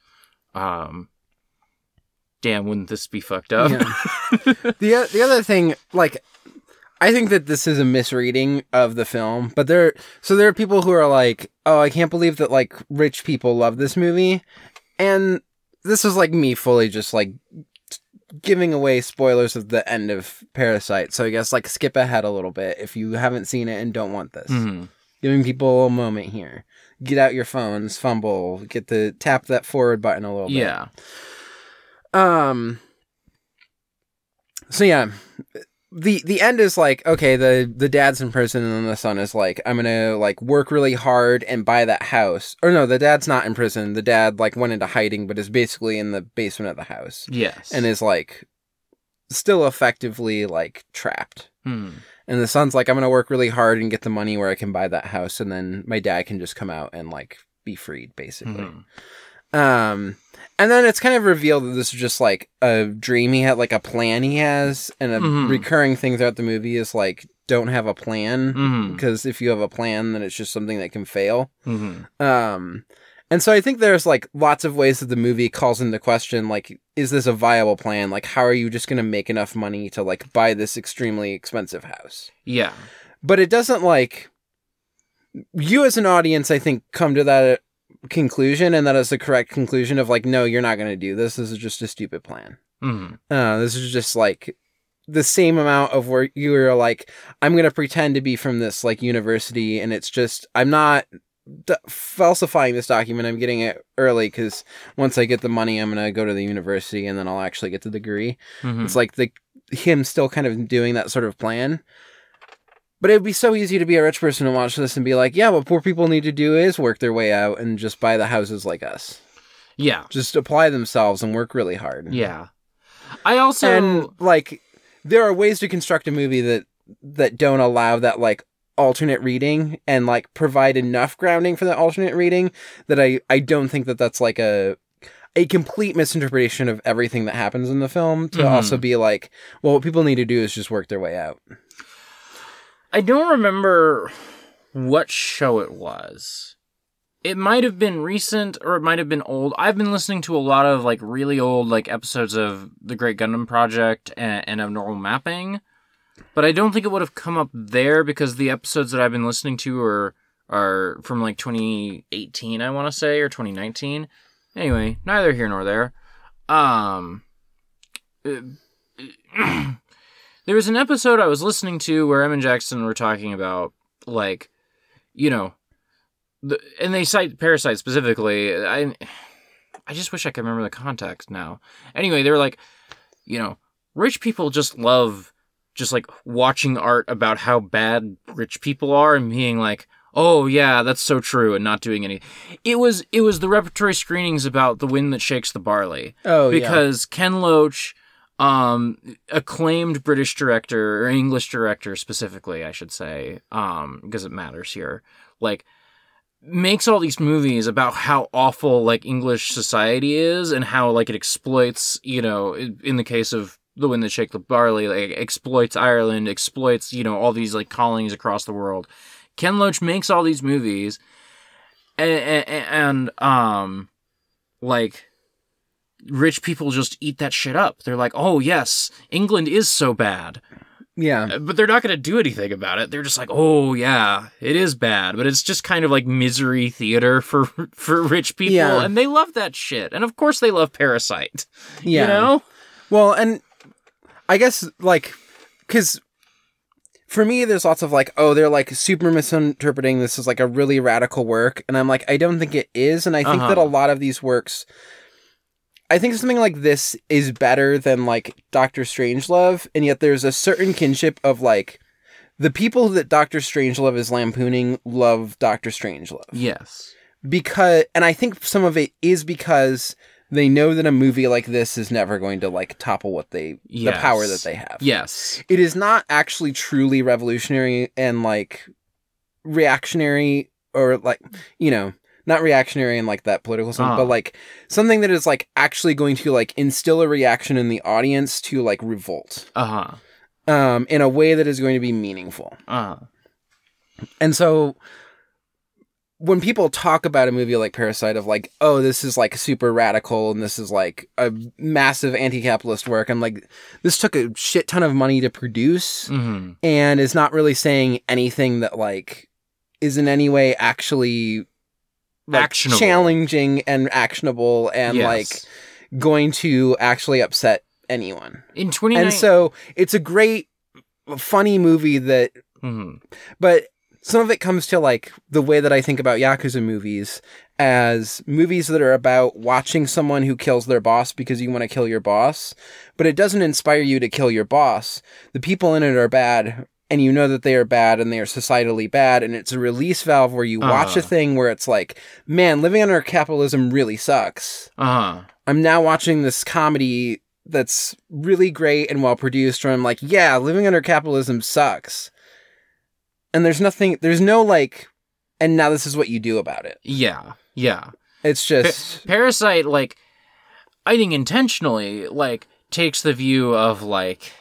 um damn wouldn't this be fucked up? Yeah. the the other thing, like, I think that this is a misreading of the film, but there so there are people who are like, "Oh, I can't believe that like rich people love this movie." And this is like me fully just like giving away spoilers of the end of Parasite. So I guess like skip ahead a little bit if you haven't seen it and don't want this. Mhm. Giving people a moment here. Get out your phones, fumble, get the tap that forward button a little bit. Yeah. Um. So yeah, the the end is like okay, the the dad's in prison and then the son is like, I'm gonna like work really hard and buy that house. Or no, the dad's not in prison. The dad like went into hiding, but is basically in the basement of the house Yes. and is like still effectively like trapped. Hmm. And the son's like, I'm gonna work really hard and get the money where I can buy that house, and then my dad can just come out and like be freed, basically. Mhm. Um, and then it's kind of revealed that this is just like a dream he had, like a plan he has, and a Mhm. recurring thing throughout the movie is like, don't have a plan Mhm. because if you have a plan, then it's just something that can fail. Mhm. Um, and so I think there's like lots of ways that the movie calls into question, like, is this a viable plan? Like, how are you just gonna make enough money to like buy this extremely expensive house? Yeah. but it doesn't like you as an audience i think come to that conclusion and that is the correct conclusion of like no you're not going to do this this is just a stupid plan Mhm. uh, this is just like the same amount of where you are like i'm going to pretend to be from this like university and it's just i'm not d- falsifying this document i'm getting it early because once i get the money i'm going to go to the university and then i'll actually get the degree Mhm. it's like the him still kind of doing that sort of plan. But it'd be so easy to be a rich person and watch this and be like, yeah, what poor people need to do is work their way out and just buy the houses like us. Yeah. Just apply themselves and work really hard. Yeah. I also And like there are ways to construct a movie that that don't allow that like alternate reading and like provide enough grounding for that alternate reading that I I don't think that that's like a a complete misinterpretation of everything that happens in the film to Mhm. also be like, well, what people need to do is just work their way out. I don't remember what show it was. It might have been recent or it might have been old. I've been listening to a lot of like really old like episodes of The Great Gundam Project and, and Abnormal Mapping, but I don't think it would have come up there because the episodes that I've been listening to are are from like 2018, I want to say, or 2019. Anyway, neither here nor there. Um, uh, there was an episode I was listening to where Em and Jackson were talking about like, you know, the, and they cite Parasite specifically. I I just wish I could remember the context now. Anyway, they were like, you know, rich people just love just like watching art about how bad rich people are and being like, "Oh yeah, that's so true," and not doing any. It was it was the repertory screenings about the wind that shakes the barley Oh, because Ken Loach, um, acclaimed British director or English director specifically, I should say, um, because it matters here, like makes all these movies about how awful like English society is and how like it exploits, you know, in the case of the wind that shake the barley, like exploits Ireland, exploits, you know, all these like colonies across the world. Ken Loach makes all these movies and, and, and um like rich people just eat that shit up. They're like, "Oh yes, England is so bad," yeah, Uh, but they're not going to do anything about it. They're just like, "Oh yeah, it is bad," but it's just kind of like misery theater for for rich people, Yeah. and they love that shit. And of course, they love Parasite. yeah. You know? Well, and I guess like because for me, there's lots of like, oh, they're like super misinterpreting this as like a really radical work, and I'm like, I don't think it is, and I think that a Uh-huh. lot of these works. I think something like this is better than like Doctor Strangelove, and yet there's a certain kinship of like the people that Doctor Strangelove is lampooning love Doctor Strangelove Yes. because and I think some of it is because they know that a movie like this is never going to like topple what they the power that they have. Yes. It is not actually truly revolutionary and like reactionary or like you know not reactionary in like that political sense, but like something that is like actually going to like instill a reaction in the audience to like revolt Uh huh. um in a way that is going to be meaningful. Uh huh. And so when people talk about a movie like Parasite of like, oh, this is like super radical and this is like a massive anti-capitalist work, I'm like, this took a shit ton of money to produce hmm and is not really saying anything that like is in any way actually like, Actionable. challenging and actionable and Yes. like going to actually upset anyone. in 29 And so it's a great funny movie that Mhm. but some of it comes to like the way that I think about Yakuza movies as movies that are about watching someone who kills their boss because you want to kill your boss, but it doesn't inspire you to kill your boss. The people in it are bad and you know that they are bad and they are societally bad and it's a release valve where you watch a Uh-huh. thing where it's like, man, living under capitalism really sucks. uh-huh I'm now watching this comedy that's really great and well produced where I'm like, yeah, living under capitalism sucks. And there's nothing, there's no like, and now this is what you do about it. yeah yeah It's just, Parasite, like, I think intentionally, like, takes the view of like,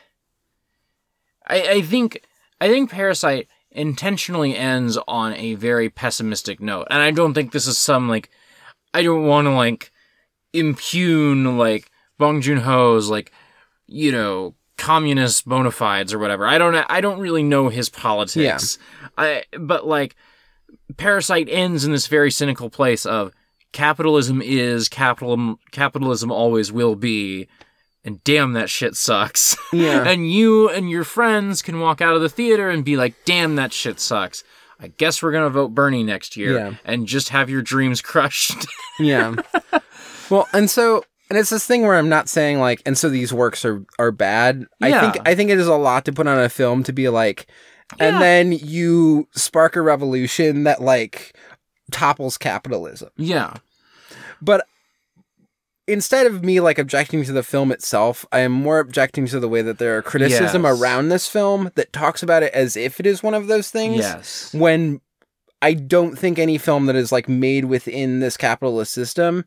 I, I think, I think Parasite intentionally ends on a very pessimistic note, and I don't think this is some like, I don't want to like impugn like Bong Joon Ho's like, you know, communist bona fides or whatever. I don't, I don't really know his politics. Yeah. I, but like, Parasite ends in this very cynical place of capitalism is capitalism capitalism always will be and damn that shit sucks yeah. and you and your friends can walk out of the theater and be like damn that shit sucks i guess we're gonna vote bernie next year Yeah. and just have your dreams crushed yeah. Well, and so, and it's this thing where I'm not saying like, and so these works are, are bad. Yeah. I think, I think it is a lot to put on a film to be like, Yeah. and then you spark a revolution that like topples capitalism. yeah But instead of me like objecting to the film itself, I am more objecting to the way that there are criticism Yes. around this film that talks about it as if it is one of those things. yes When I don't think any film that is like made within this capitalist system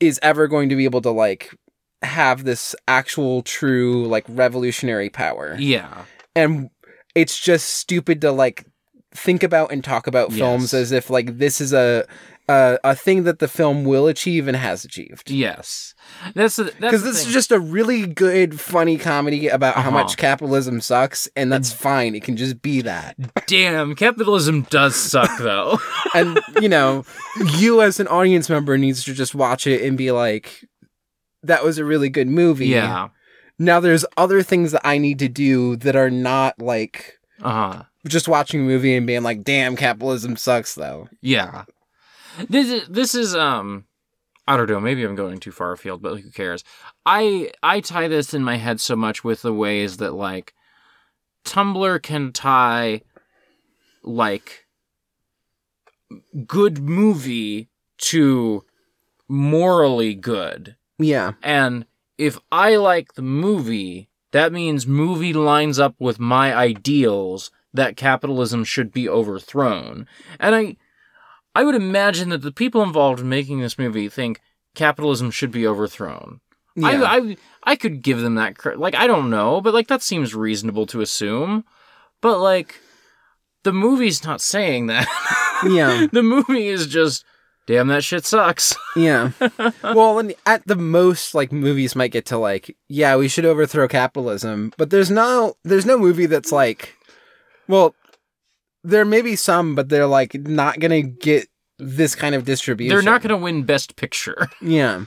is ever going to be able to like have this actual true like revolutionary power. yeah And it's just stupid to like think about and talk about films Yes. as if like this is a a, a thing that the film will achieve and has achieved. yes that's Because this is just a really good, funny comedy about how Uh-huh. much capitalism sucks, and that's fine. It can just be that. damn capitalism does suck though and you know, you as an audience member needs to just watch it and be like, "That was a really good movie." yeah Now there's other things that I need to do that are not like uh-huh just watching a movie and being like, "Damn, capitalism sucks," though. Yeah. This is this is um I don't know, maybe I'm going too far afield, but who cares? I I tie this in my head so much with the ways that like Tumblr can tie like good movie to morally good. Yeah. And if I like the movie, that means movie lines up with my ideals that capitalism should be overthrown. And I I would imagine that the people involved in making this movie think capitalism should be overthrown. Yeah. I, I I could give them that credit. Like I don't know, but like that seems reasonable to assume. But like the movie's not saying that. yeah. the movie is just damn that shit sucks. Yeah. well, and at the most, like movies might get to like, yeah, we should overthrow capitalism, but there's no, there's no movie that's like, well, there may be some, but they're like not gonna get this kind of distribution. They're not going to win best picture. Yeah.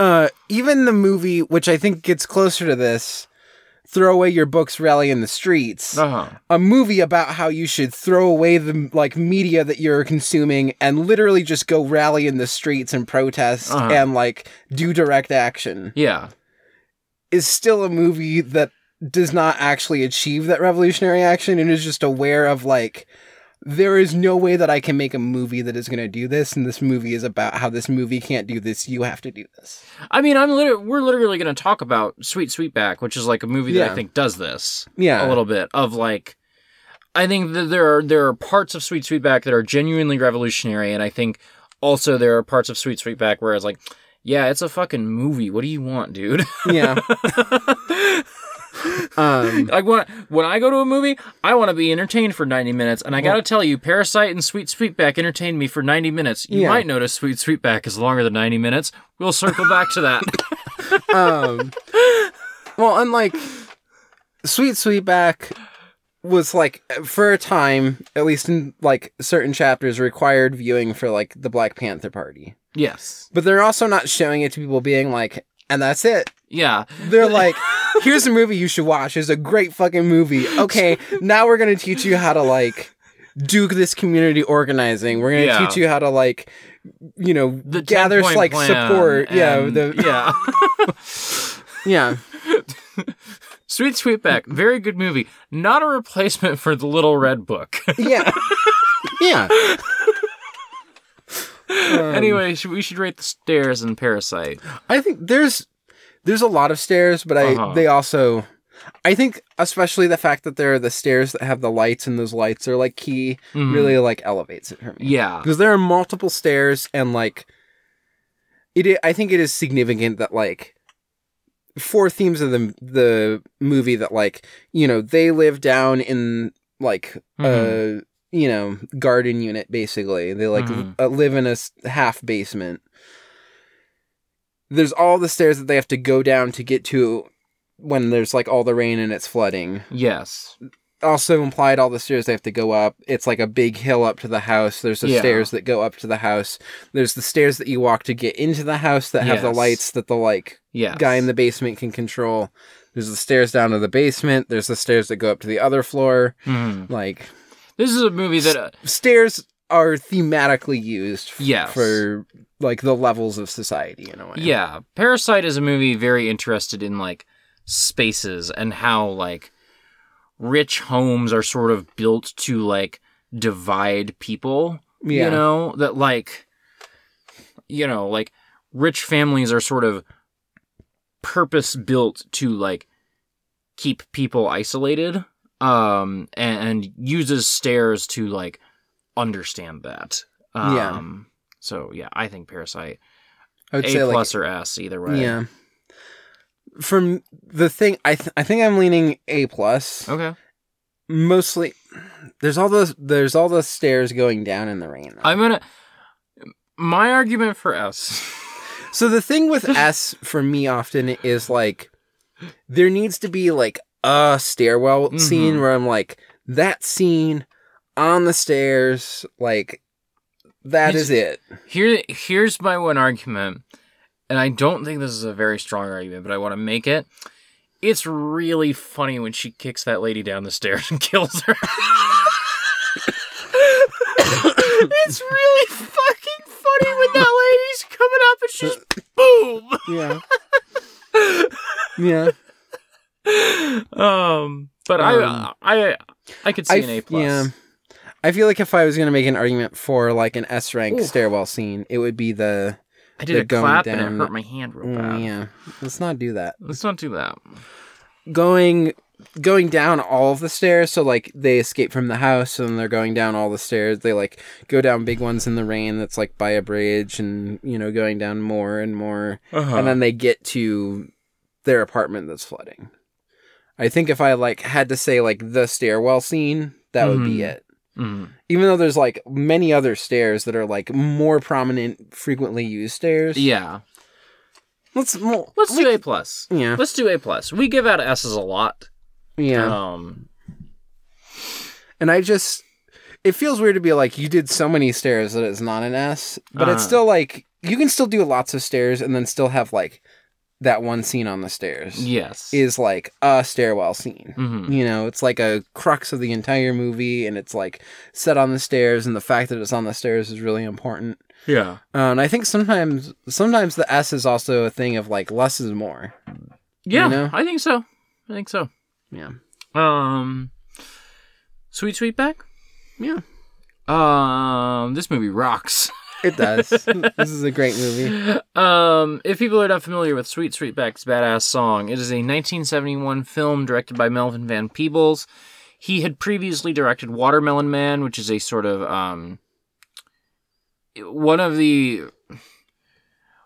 Uh, even the movie, which I think gets closer to this, throw away your books, rally in the streets. Uh-huh. a movie about how you should throw away the like media that you're consuming and literally just go rally in the streets and protest Uh-huh. and like do direct action Yeah. is still a movie that does not actually achieve that revolutionary action and is just aware of like there is no way that I can make a movie that is going to do this and this movie is about how this movie can't do this you have to do this. I mean, I'm liter- we're literally going to talk about Sweet Sweetback, which is like a movie that Yeah. I think does this Yeah. a little bit of like I think that there are there are parts of Sweet Sweetback that are genuinely revolutionary and I think also there are parts of Sweet Sweetback where it's like yeah, it's a fucking movie. What do you want, dude? Yeah. Um, Like when when I go to a movie, I want to be entertained for ninety minutes, and I gotta tell you, Parasite and Sweet Sweetback entertained me for ninety minutes. You Yeah. might notice Sweet Sweetback is longer than ninety minutes. We'll circle back to that. um, well, unlike Sweet Sweetback was like for a time, at least in like certain chapters, required viewing for like the Black Panther Party. yes, But they're also not showing it to people being like, and that's it. yeah, They're like, here's a movie you should watch. It's a great fucking movie. Okay, now we're gonna teach you how to like do this community organizing. We're gonna Yeah. teach you how to like, you know, the gather like support. Yeah, the yeah. yeah. Sweet Sweetback, very good movie. Not a replacement for the Little Red Book. Yeah. yeah. Um, anyway, we should rate the stairs in Parasite. I think there's there's a lot of stairs, but I Uh-huh. they also I think especially the fact that there are the stairs that have the lights and those lights are like key Mhm. really like elevates it for me. Yeah, Because there are multiple stairs and like it i- think it is significant that like four themes of the the movie that like, you know, they live down in like uh you know, garden unit basically. They like Mhm. uh, live in a s- half basement. There's all the stairs that they have to go down to get to when there's like all the rain and it's flooding. yes, Also implied all the stairs they have to go up. It's like a big hill up to the house. There's the Yeah. stairs that go up to the house. There's the stairs that you walk to get into the house that have the lights that the like yes. guy in the basement can control. There's the stairs down to the basement. There's the stairs that go up to the other floor. Mhm. Like This is a movie that uh, stairs are thematically used f- Yes. for like the levels of society in a way. Yeah, Parasite is a movie very interested in like spaces and how like rich homes are sort of built to like divide people. Yeah. You know, that like you know, like rich families are sort of purpose built to like keep people isolated um and, and uses stairs to like understand that. Um Yeah. so yeah, I think Parasite I would a say like plus or S either way. yeah. From the thing, I th- I think I'm leaning A plus. Okay. Mostly, there's all those there's all the stairs going down in the rain. though. I'm gonna. My argument for S. So the thing with S for me often is like there needs to be like a stairwell Mhm. scene where I'm like that scene on the stairs like that It's- is it. Here, here's my one argument, and I don't think this is a very strong argument, but I want to make it. It's really funny when she kicks that lady down the stairs and kills her. it's really fucking funny when that lady's coming up and she's boom. Yeah. yeah. Um, but Um, I, I, I could see I an A plus. yeah. I feel like if I was gonna make an argument for like an S rank stairwell scene, it would be the I did a going clap and down- it hurt my hand real Mm, bad. yeah. Let's not do that. Let's not do that. Going going down all of the stairs, so like they escape from the house and they're going down all the stairs. They like go down big ones in the rain that's like by a bridge and you know, going down more and more. Uh-huh. And then they get to their apartment that's flooding. I think if I like had to say like the stairwell scene, that would be Mhm. it. Mhm. even though there's like many other stairs that are like more prominent, frequently used stairs. Yeah. let's well, Let's do A plus. yeah, Let's do A plus. We give out S's a lot. yeah. Um. And I just, it feels weird to be like you did so many stairs that it's not an S, but it's Uh-huh. still like you can still do lots of stairs and then still have like that one scene on the stairs Yes. is like a stairwell scene. hmm You know, it's like a crux of the entire movie, and it's like set on the stairs, and the fact that it's on the stairs is really important. Yeah. Uh, and I think sometimes sometimes the S is also a thing of like less is more. Yeah. know? I think so. I think so. Yeah. Um. Sweet Sweetback. Yeah. Um. This movie rocks. It does. this is a great movie. Um, if people are not familiar with Sweet Sweetback's Baadasssss song, it is a 1971 film directed by Melvin Van Peebles. He had previously directed Watermelon Man, which is a sort of um one of the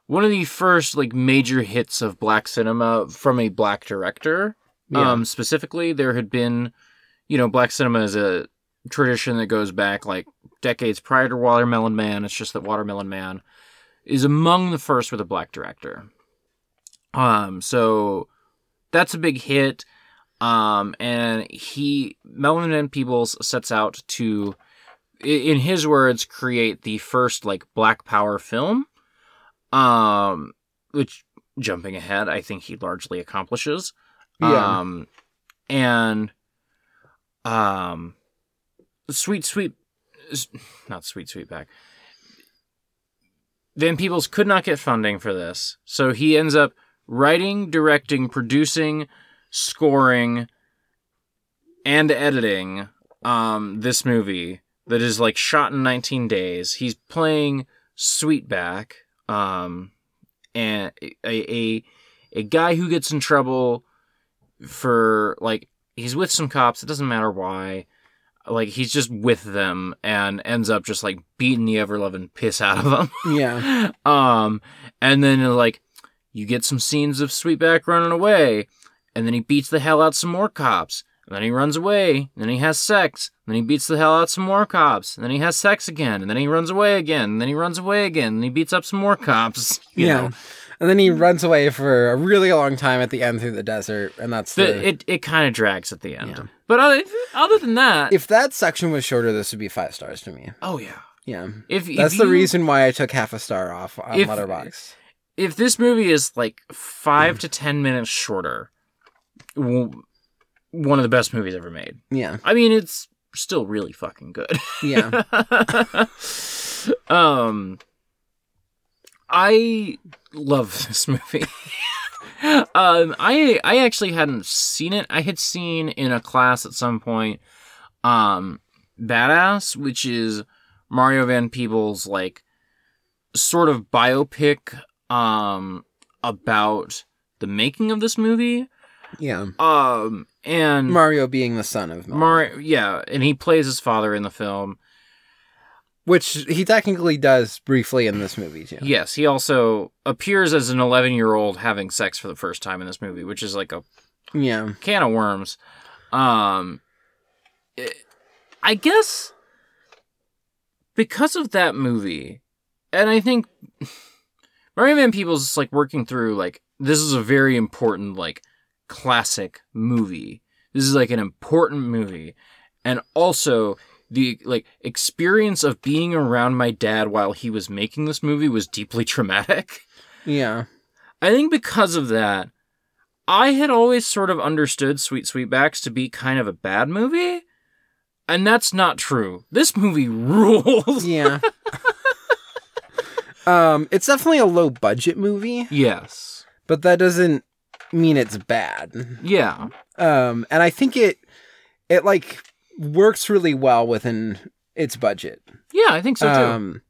one of the first like major hits of black cinema from a black director. Yeah. Um, specifically, there had been, you know, black cinema is a tradition that goes back like decades prior to Watermelon Man. It's just that Watermelon Man is among the first with a black director. Um, so that's a big hit. Um, and he, Melvin Van Peebles sets out to, in his words, create the first like black power film. Um, which jumping ahead, I think he largely accomplishes. Yeah. Um, and, um, sweet, sweet, not sweet, sweetback. Van Peebles could not get funding for this, so he ends up writing, directing, producing, scoring, and editing um this movie that is like shot in 19 days. He's playing Sweetback, um, and a a a guy who gets in trouble for like he's with some cops. It doesn't matter why. Like he's just with them and ends up just like beating the ever loving piss out of them. Yeah. um, and then like you get some scenes of Sweetback running away, and then he beats the hell out some more cops. And then he runs away, and then he has sex, and then he beats the hell out some more cops, and then he has sex again, and then he runs away again, and then he runs away again, and he beats up some more cops. you yeah. know. And then he runs away for a really long time at the end through the desert, and that's the. The, it it kind of drags at the end. Yeah. But other, other than that, if that section was shorter, this would be five stars to me. oh yeah, Yeah. if if That's the you- reason why I took half a star off on If- Letterboxd. if this movie is like five to ten minutes shorter, one of the best movies ever made. Yeah. I mean, it's still really fucking good. Yeah. um, I love this movie. um, I I actually hadn't seen it. I had seen in a class at some point, um, Baadasssss, which is Mario Van Peebles like sort of biopic, um, about the making of this movie. yeah. Um, and Mario being the son of Mario. Mario, yeah, and he plays his father in the film. Which he technically does briefly in this movie, too. Yes, he also appears as an 11 year old having sex for the first time in this movie, which is like a Yeah. can of worms. Um, it- I guess because of that movie, and I think Mario Van Peebles is like working through like this is a very important like classic movie. This is like an important movie, and also the like experience of being around my dad while he was making this movie was deeply traumatic. Yeah. I think because of that, I had always sort of understood Sweet Sweetbacks to be kind of a bad movie. And that's not true. This movie rules. Yeah. um, it's definitely a low budget movie, yes. but that doesn't mean it's bad. Yeah. Um, and I think it it like works really well within its budget. Yeah, I think so too. Um,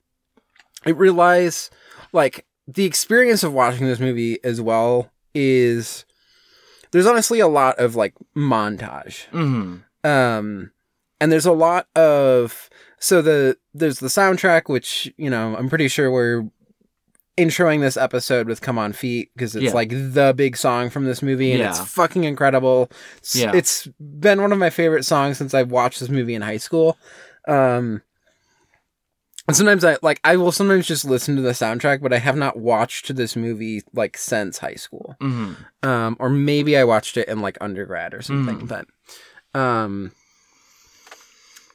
it relies like the experience of watching this movie as well is there's honestly a lot of like montage. hmm Um, and there's a lot of so the there's the soundtrack, which you know I'm pretty sure we're introing this episode with "Come on Feet" because it's Yeah. like the big song from this movie, and it's fucking incredible. It's, Yeah. it's been one of my favorite songs since I've watched this movie in high school. Um, and sometimes I like I will sometimes just listen to the soundtrack, but I have not watched this movie like since high school hmm um, or maybe I watched it in like undergrad or something. Mm. But, um,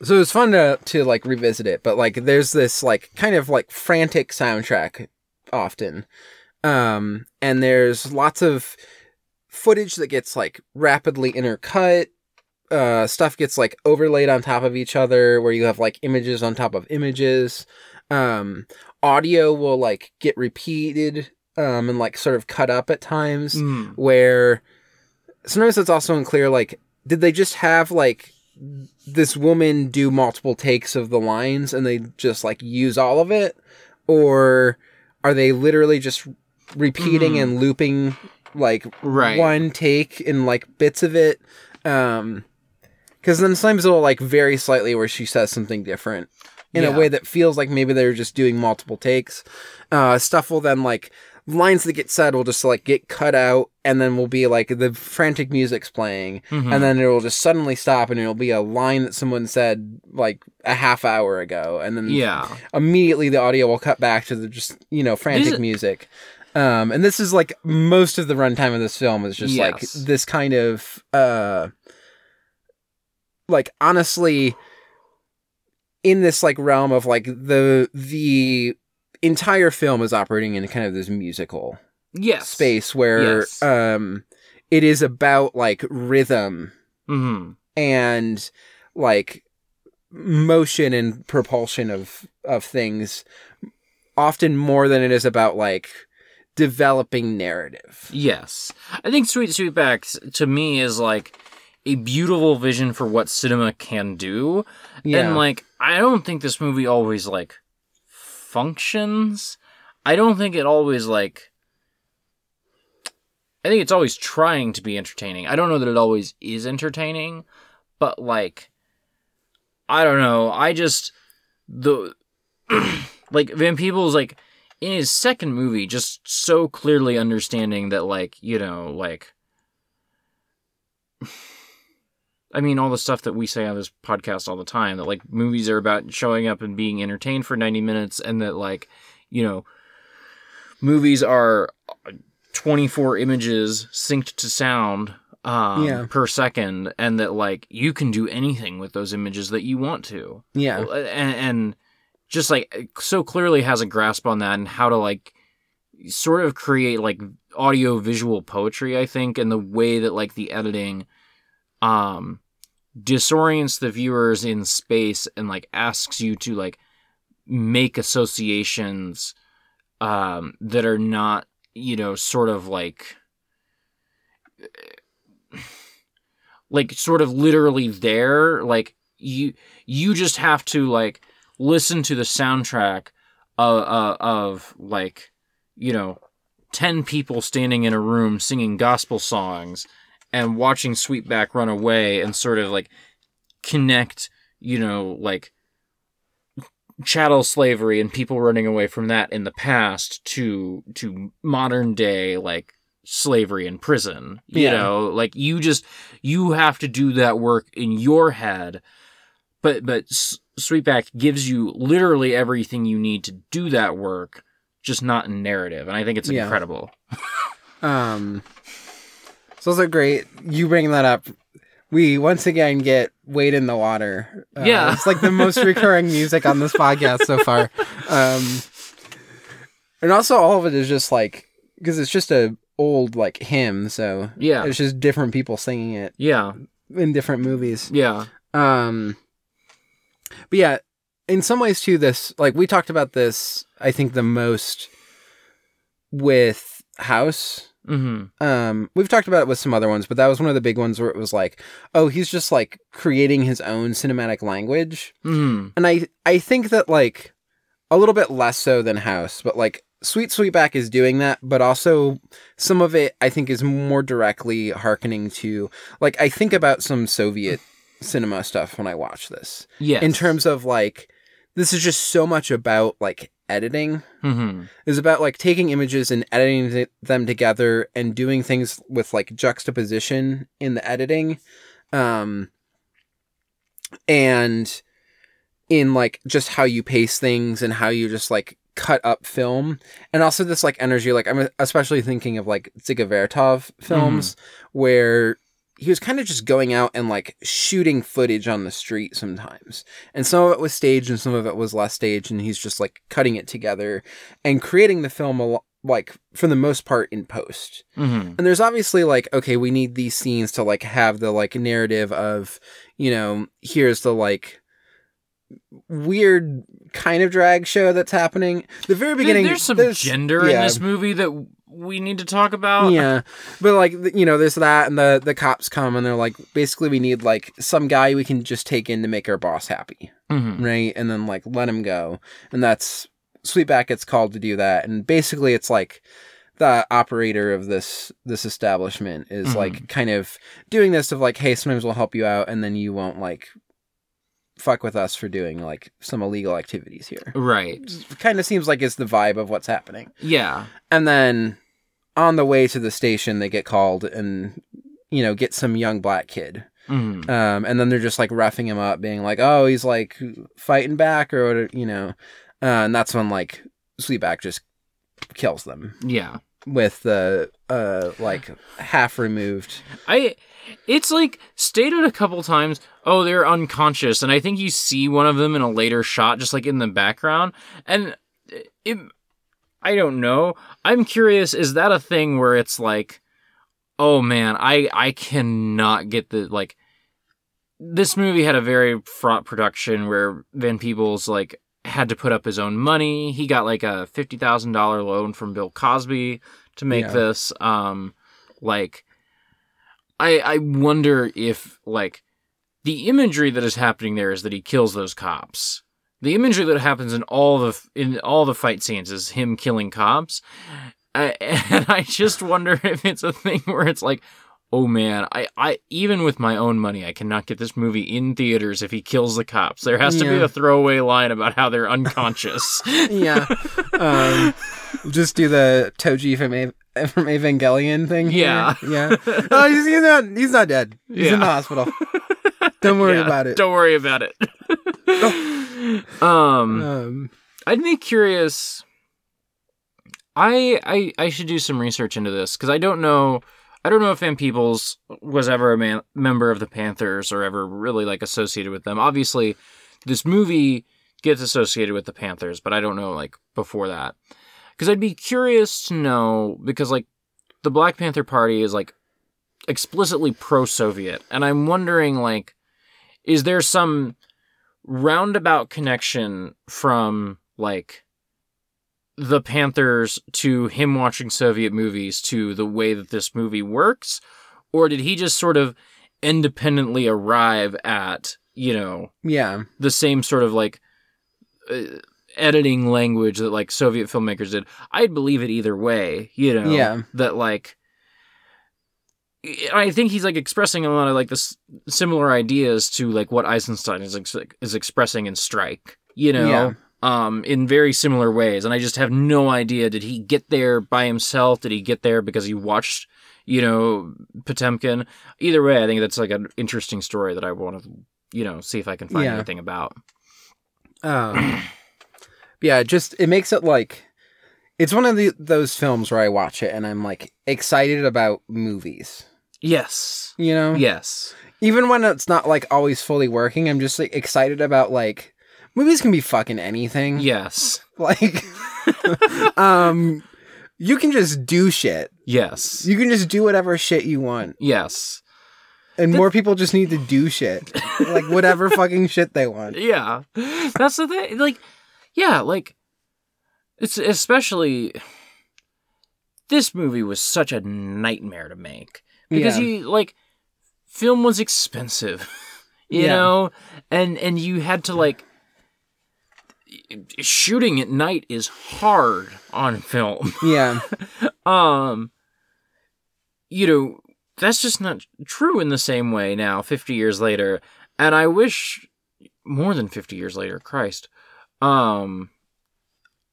so it was fun to to like revisit it. But like, there's this like kind of like frantic soundtrack often, um, and there's lots of footage that gets like rapidly intercut. Uh, stuff gets like overlaid on top of each other, where you have like images on top of images. Um, audio will like get repeated, um, and like sort of cut up at times Mm. where sometimes it's also unclear like did they just have like this woman do multiple takes of the lines and they just like use all of it or are they literally just repeating Mhm. and looping like Right. one take in like bits of it um because then sometimes it'll like vary slightly where she says something different in Yeah. a way that feels like maybe they're just doing multiple takes uh stuff will then like lines that get said will just like get cut out and then will be like the frantic music's playing Mhm. and then it will just suddenly stop and it'll be a line that someone said like a half hour ago and then yeah. immediately the audio will cut back to the just you know frantic music um and this is like most of the runtime of this film is just like this kind of uh like honestly in this like realm of like the the entire film is operating in kind of this musical Yes. space where Yes. um it is about like rhythm hmm and like motion and propulsion of of things often more than it is about like developing narrative Yes. I think Sweet Sweetbacks to me is like a beautiful vision for what cinema can do. And like I don't think this movie always like functions. I don't think it always like I think it's always trying to be entertaining. I don't know that it always is entertaining, but like I don't know. I just the like Van Peebles like in his second movie just so clearly understanding that like, you know, like I mean, all the stuff that we say on this podcast all the time that like movies are about showing up and being entertained for 90 minutes, and that like, you know, movies are 24 images synced to sound um, Yeah. per second, and that like you can do anything with those images that you want to. yeah And, and just like so clearly has a grasp on that and how to like sort of create like audio visual poetry, I think, and the way that like the editing um disorients the viewers in space and like asks you to like make associations um that are not you know sort of like like sort of literally there. Like you you just have to like listen to the soundtrack of, uh, of like you know 10 people standing in a room singing gospel songs and watching Sweetback run away and sort of like connect, you know, like chattel slavery and people running away from that in the past to to modern day like slavery in prison. You Yeah. know, like you just you have to do that work in your head. But but S- Sweetback gives you literally everything you need to do that work, just not in narrative. And I think it's Yeah. incredible. um so those are great you bring that up we once again get wade in the water Uh, Yeah. it's like the most recurring music on this podcast so far um and also all of it is just like because it's just a old like hymn so Yeah. it's just different people singing it Yeah. in different movies Yeah. um but yeah in some ways too this like we talked about this i think the most with house Mm-hmm. um we've talked about it with some other ones but that was one of the big ones where it was like oh he's just like creating his own cinematic language Mm-hmm. and i i think that like a little bit less so than house but like sweet sweetback is doing that but also some of it i think is more directly hearkening to like i think about some soviet cinema stuff when i watch this Yeah, in terms of like this is just so much about like editing Mm-hmm. is about like taking images and editing th- them together and doing things with like juxtaposition in the editing um and in like just how you pace things and how you just like cut up film and also this like energy like i'm especially thinking of like Dziga Vertov films where he was kind of just going out and like shooting footage on the street sometimes and some of it was staged and some of it was less staged and he's just like cutting it together and creating the film a lo- like for the most part in post Mm-hmm. and there's obviously like okay we need these scenes to like have the like narrative of you know here's the like weird kind of drag show that's happening the very beginning there's some gender yeah. in this movie that we need to talk about. yeah but like you know there's that and the the cops come and they're like basically we need like some guy we can just take in to make our boss happy Mm-hmm. right and then like let him go and that's sweetback gets called to do that and basically it's like the operator of this this establishment is Mhm. like kind of doing this of like hey sometimes we'll help you out and then you won't like fuck with us for doing like some illegal activities here. Right. Kind of seems like it's the vibe of what's happening. Yeah. And then on the way to the station, they get called and you know get some young black kid. Mhm. Um, and then they're just like roughing him up, being like, "Oh, he's like fighting back," or what- you know. Uh, and that's when like Sweetback just kills them Yeah. with the uh like half removed. I it's like stated a couple times, oh, they're unconscious, and I think you see one of them in a later shot, just like in the background. And it, I don't know. I'm curious, is that a thing where it's like, oh man, I I cannot get the like this movie had a very fraught production where Van Peebles like had to put up his own money. He got like a fifty thousand dollar loan from Bill Cosby to make Yeah. this. Um, like, I I wonder if like the imagery that is happening there is that he kills those cops. The imagery that happens in all the in all the fight scenes is him killing cops, and I just wonder if it's a thing where it's like, oh man, I, I even with my own money, I cannot get this movie in theaters if he kills the cops. There has to be a throwaway line about how they're unconscious. Yeah. um, just do the Toji from from Evangelion thing. here. Yeah. Yeah. Oh, he's, he's not. He's not dead. He's in the hospital. Don't worry Yeah, about it. Don't worry about it. um, Um, I'd be curious. I I I should do some research into this because I don't know. I don't know if Van Peebles was ever a man, member of the Panthers or ever really like associated with them. Obviously, this movie gets associated with the Panthers, but I don't know like before that. Because I'd be curious to know because like the Black Panther Party is like explicitly pro-Soviet, and I'm wondering like, is there some roundabout connection from like the Panthers to him watching Soviet movies to the way that this movie works? Or did he just sort of independently arrive at, you know, yeah. the same sort of like uh, editing language that like Soviet filmmakers did? I'd believe it either way, you know? Yeah. That like. I think he's like expressing a lot of like this similar ideas to like what Eisenstein is ex- is expressing in Strike, you know, Yeah. um, in very similar ways. And I just have no idea. Did he get there by himself? Did he get there because he watched, you know, Potemkin? Either way, I think that's like an interesting story that I want to, you know, see if I can find Yeah. anything about. Um, yeah, just it makes it like it's one of the those films where I watch it and I'm like excited about movies. Yes. You know, Yes. even when it's not like always fully working, I'm just like excited about like movies can be fucking anything. Yes. Like, um, you can just do shit. Yes. You can just do whatever shit you want, Yes. and more people just need to do shit, like whatever fucking shit they want. Yeah. That's the thing. Like, yeah, like, it's especially. This movie was such a nightmare to make. Because Yeah. you, like, film was expensive, you Yeah. know? And, and you had to, like, shooting at night is hard on film. Yeah, um you know that's just not true in the same way now 50 years later and i wish more than 50 years later christ um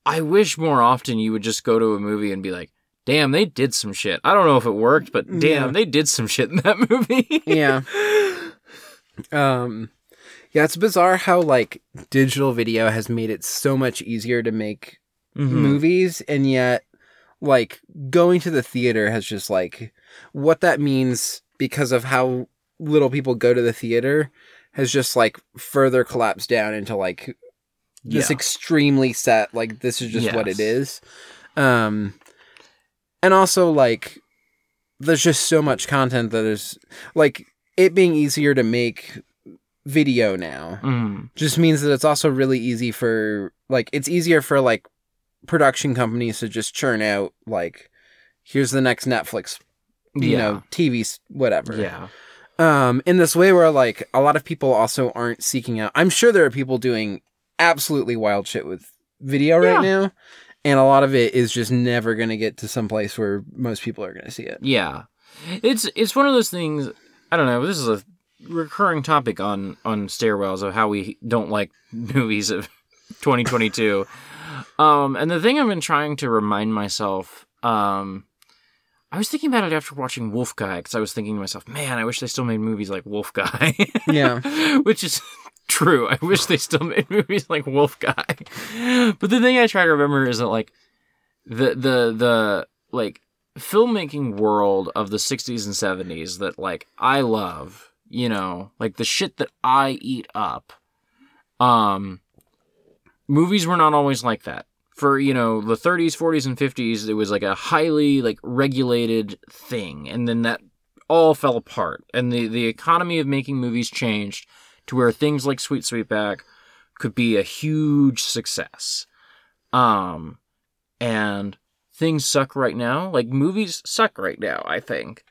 i wish more often you would just go to a movie and be like damn they did some shit i don't know if it worked but damn Yeah. they did some shit in that movie yeah. Um, yeah, it's bizarre how like digital video has made it so much easier to make Mhm. movies and yet like going to the theater has just like what that means because of how little people go to the theater has just like further collapsed down into like this Yeah. extremely set like this is just what it is um and also like there's just so much content that is like it being easier to make video now Mhm. just means that it's also really easy for like it's easier for like production companies to just churn out like here's the next Netflix you Yeah. know TV whatever yeah um in this way where like a lot of people also aren't seeking out I'm sure there are people doing absolutely wild shit with video Yeah. right now and a lot of it is just never going to get to some place where most people are going to see it Yeah. It's it's one of those things I don't know, this is a recurring topic on on stairwells of how we don't like movies of 2022. um, and the thing I've been trying to remind myself, um, I was thinking about it after watching Wolf Guy because I was thinking to myself, man, I wish they still made movies like Wolf Guy. Yeah. which is true. I wish they still made movies like Wolf Guy. But the thing I try to remember is that like the the the like filmmaking world of the 60s and 70s that like I love, you know, like the shit that I eat up. Um movies were not always like that. For, you know, the 30s, 40s and 50s it was like a highly like regulated thing and then that all fell apart and the the economy of making movies changed to where things like Sweet Sweetback could be a huge success. Um and things suck right now. Like movies suck right now, I think.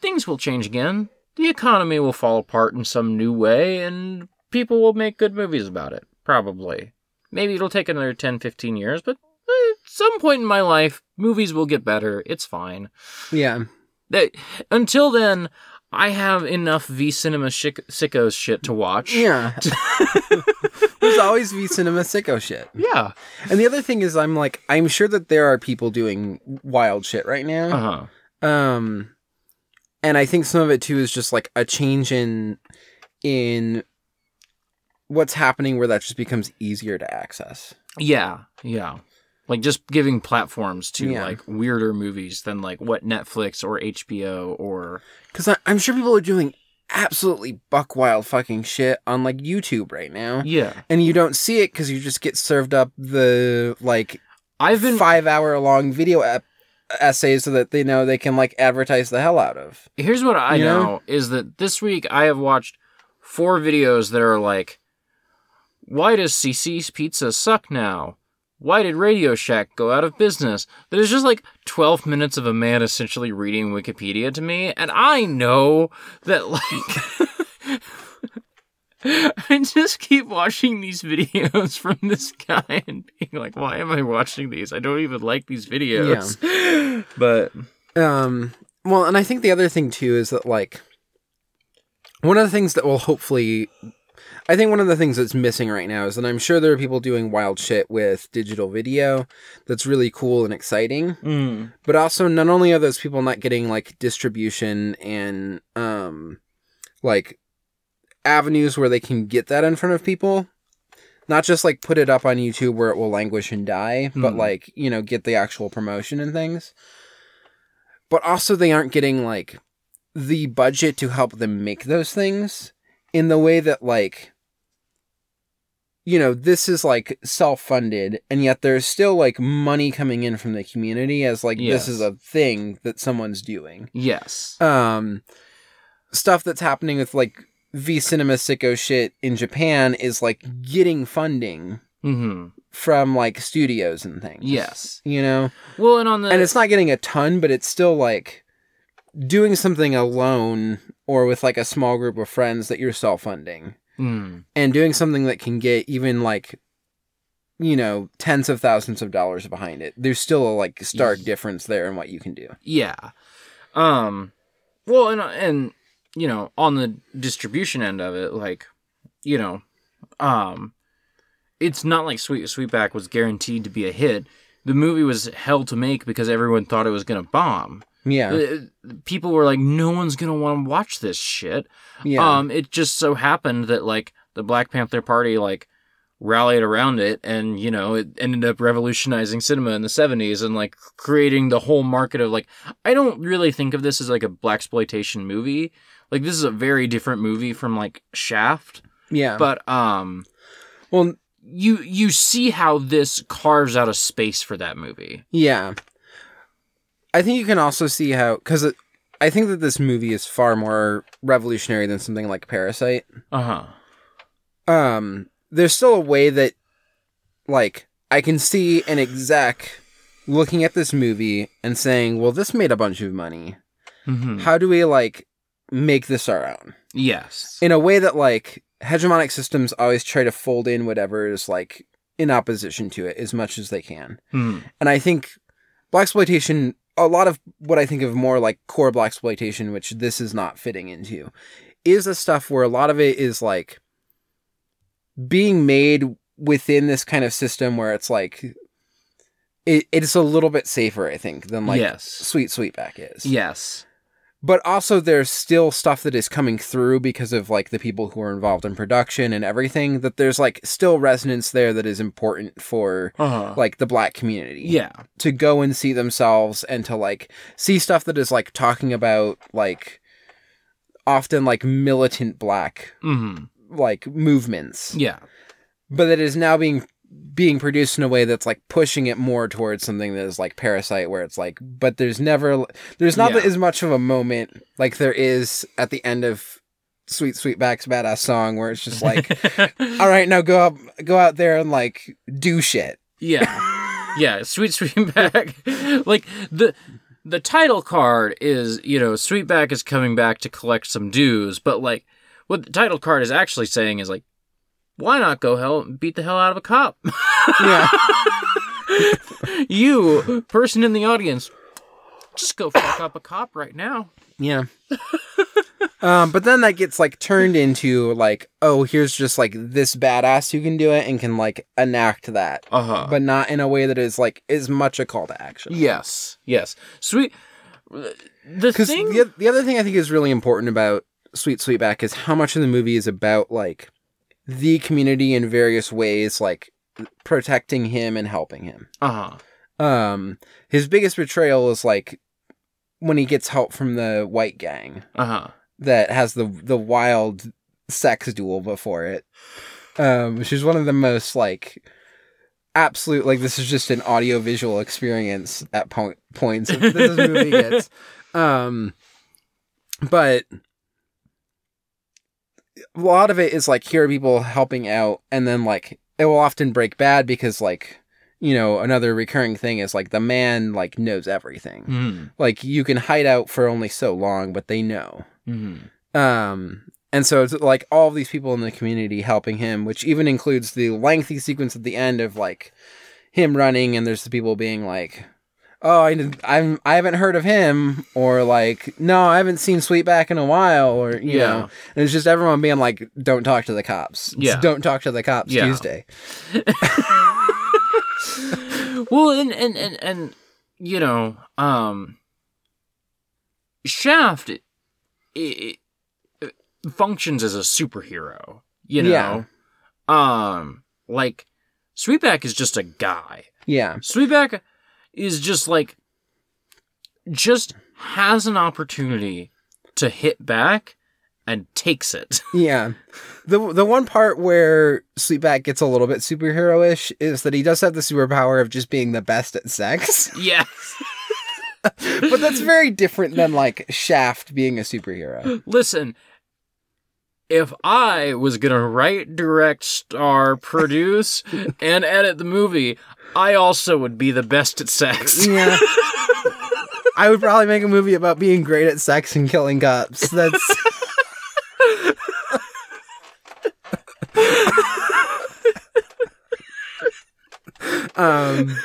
Things will change again. The economy will fall apart in some new way and people will make good movies about it, probably. Maybe it'll take another 10, 15 years, but at some point in my life, movies will get better. It's fine. Yeah. That, until then, I have enough V Cinema shic- sickos shit to watch. Yeah. There's always V Cinema sicko shit. Yeah. And the other thing is, I'm like, I'm sure that there are people doing wild shit right now. Uh huh. Um, and I think some of it too is just like a change in in what's happening where that just becomes easier to access. Yeah. Yeah. Like just giving platforms to Yeah. like weirder movies than like what Netflix or HBO or Because I'm sure people are doing absolutely buck wild fucking shit on like YouTube right now. yeah. And you don't see it because you just get served up the like I've been five hour long video ep- essays so that they know they can like advertise the hell out of. Here's what I You know? know? is that this week I have watched four videos that are like, why does CiCi's Pizza suck now? Why did Radio Shack go out of business? There's just like 12 minutes of a man essentially reading Wikipedia to me, and I know that like. I just keep watching these videos from this guy and being like, why am I watching these? I don't even like these videos. But Um, well, and I think the other thing too is that like one of the things that will hopefully, I think one of the things that's missing right now is that I'm sure there are people doing wild shit with digital video that's really cool and exciting, but also not only are those people not getting like distribution and um, like avenues where they can get that in front of people. Not just like put it up on YouTube where it will languish and die, but Hmm. like, you know, get the actual promotion and things but also they aren't getting like the budget to help them make those things in the way that like you know this is like self-funded and yet there's still like money coming in from the community as like Yes. this is a thing that someone's doing yes. um stuff that's happening with like v cinema sicko shit in japan is like getting funding hmm from like studios and things Yes. you know Well, and on the and it's not getting a ton, but it's still like doing something alone or with like a small group of friends that you're self funding Mm, and doing something that can get even like you know tens of thousands of dollars behind it. There's still a like stark difference there in what you can do. yeah. Um. Well, and and you know, on the distribution end of it, like, you know, um, it's not like Sweet Sweetback was guaranteed to be a hit. The movie was hell to make because everyone thought it was gonna bomb. Yeah, Uh, People were like, "No one's gonna want to watch this shit." yeah, Um, it just so happened that like the Black Panther Party like rallied around it, and you know it ended up revolutionizing cinema in the '70s and like creating the whole market of like I don't really think of this as like a blaxploitation movie. Like this is a very different movie from like Shaft, yeah. but um, well, you you see how this carves out a space for that movie. yeah. I think you can also see how because I think that this movie is far more revolutionary than something like Parasite. Uh huh. um there's still a way that like I can see an exec looking at this movie and saying, "Well, this made a bunch of money. hmm How do we like make this our own?" Yes. In a way that like hegemonic systems always try to fold in whatever is like in opposition to it as much as they can. Mhm. And I think blaxploitation, a lot of what I think of more like core blaxploitation, which this is not fitting into, is the stuff where a lot of it is like being made within this kind of system where it's like it, it's a little bit safer, I think, than like Yes. Sweet Sweetback is. Yes. But also there's still stuff that is coming through because of like the people who are involved in production and everything that there's like still resonance there that is important for Uh-huh. like the black community Yeah. to go and see themselves and to like see stuff that is like talking about like often like militant black Mm-hmm. like movements Yeah. but that is now being being produced in a way that's like pushing it more towards something that is like parasite where it's like but there's never there's not Yeah. as much of a moment like there is at the end of sweet sweetback's Baadasssss song where it's just like all right now go up go out there and like do shit yeah. Yeah. Sweet Sweetback. like the the title card is, you know, Sweetback is coming back to collect some dues, but like what the title card is actually saying is like, why not go hell beat the hell out of a cop? yeah you, person in the audience, just go fuck up a cop right now. Yeah. um, but then that gets like turned into like, oh, here's just like this badass who can do it and can like enact that, Uh huh. but not in a way that is like as much a call to action. yes, yes. Sweet. The thing. the, the other thing I think is really important about Sweet Sweetback is how much of the movie is about like the community in various ways, like protecting him and helping him. Uh huh. Um, his biggest betrayal is like when he gets help from the white gang. Uh huh. that has the the wild sex duel before it, um, which is one of the most like absolute like this is just an audio visual experience at point points this movie gets. Um, but a lot of it is like here are people helping out, and then like it will often break bad because like you know another recurring thing is like the man like knows everything. Mm. Like you can hide out for only so long, but they know. Mm. Um, and so it's like all these people in the community helping him, which even includes the lengthy sequence at the end of like him running, and there's the people being like, "Oh, I, I'm I haven't heard of him," or like, "No, I haven't seen Sweetback in a while," or you Yeah. know, and it's just everyone being like, "Don't talk to the cops." It's Yeah. don't talk to the cops Yeah. Tuesday. well and, and and and you know um shaft it, it, it functions as a superhero you know Yeah. um like sweetback is just a guy Yeah, sweetback is just like just has an opportunity to hit back and takes it yeah. the The one part where Sweetback gets a little bit superhero-ish is that he does have the superpower of just being the best at sex. yes but that's very different than like Shaft being a superhero. Listen, if I was gonna write, direct, star, produce, and edit the movie, I also would be the best at sex. Yeah. I would probably make a movie about being great at sex and killing cops. That's um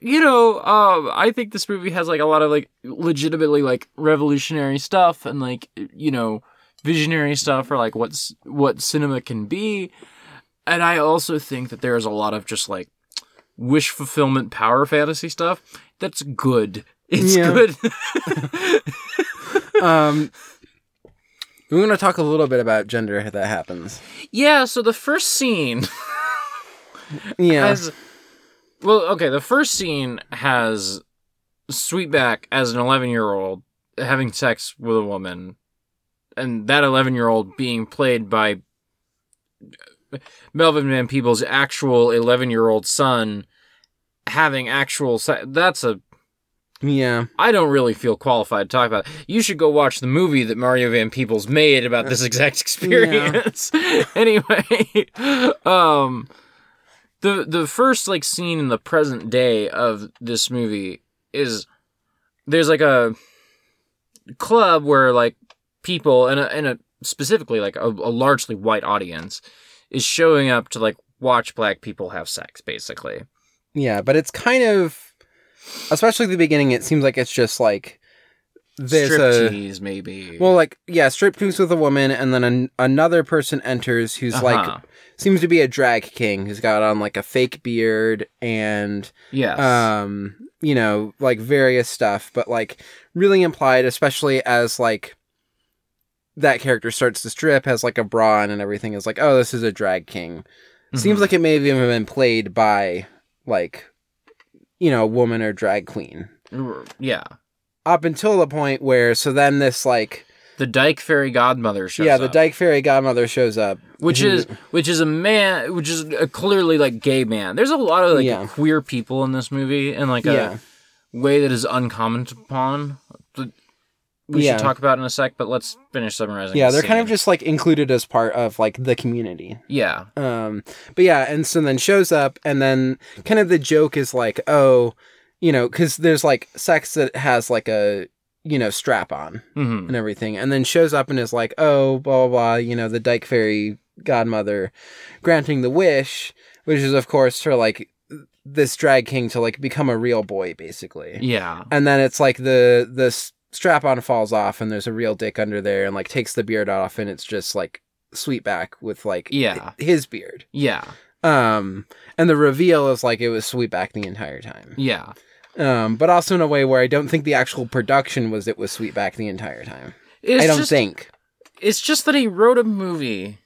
you know, um, I think this movie has like a lot of like legitimately like revolutionary stuff and like you know visionary stuff for like what's what cinema can be, and I also think that there's a lot of just like wish fulfillment power fantasy stuff that's good. It's Yeah. good. um we're going to talk a little bit about gender that happens. yeah. So the first scene. Yeah. has well okay the first scene has sweetback as an 11 year old having sex with a woman and that 11 year old being played by melvin van peebles actual 11 year old son having actual se- that's a yeah. I don't really feel qualified to talk about. It. You should go watch the movie that Mario Van Peebles made about this exact experience. anyway, um, the the first like scene in the present day of this movie is there's like a club where like people and a, and a specifically like a, a largely white audience is showing up to like watch black people have sex basically. Yeah, but it's kind of, especially at the beginning, it seems like it's just like there's a striptease maybe. well, like yeah, striptease with a woman, and then an, another person enters who's Uh-huh. like seems to be a drag king who's got on like a fake beard and yeah, um you know like various stuff but like really implied especially as like that character starts to strip has like a bra on and everything is like oh this is a drag king seems Mhm. like it may have even been played by like you know a woman or drag queen yeah. up until the point where so then this like The Dyke Fairy Godmother shows up. yeah the up, dyke fairy godmother shows up which is which is a man, which is a clearly like gay man. There's a lot of like Yeah. queer people in this movie, and like a yeah way that is uncommented upon. We Yeah. should talk about in a sec, but let's finish summarizing. yeah the they're kind of just like included as part of like the community yeah, Um, but yeah, and so then shows up, and then kind of the joke is like, oh, you know, because there's like sex that has like a you know strap on hmm and everything, and then shows up and is like, oh, blah blah blah, you know, the Dyke Fairy godmother granting the wish, which is of course for like this drag king to like become a real boy, basically. yeah, And then it's like the the strap on falls off, and there's a real dick under there, and like takes the beard off, and it's just like Sweetback with like Yeah. his beard. yeah, Um, and the reveal is like it was Sweetback the entire time. yeah. Um, but also in a way where I don't think the actual production was it was Sweetback the entire time. It's I don't just, think. It's just that he wrote a movie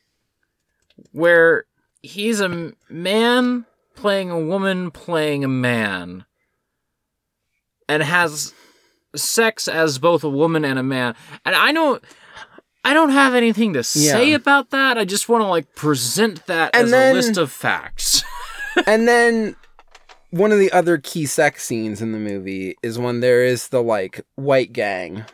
where he's a man playing a woman playing a man and has sex as both a woman and a man. And I don't I don't have anything to say Yeah. about that. I just want to like present that And as then- a list of facts. and then one of the other key sex scenes in the movie is when there is the like white gang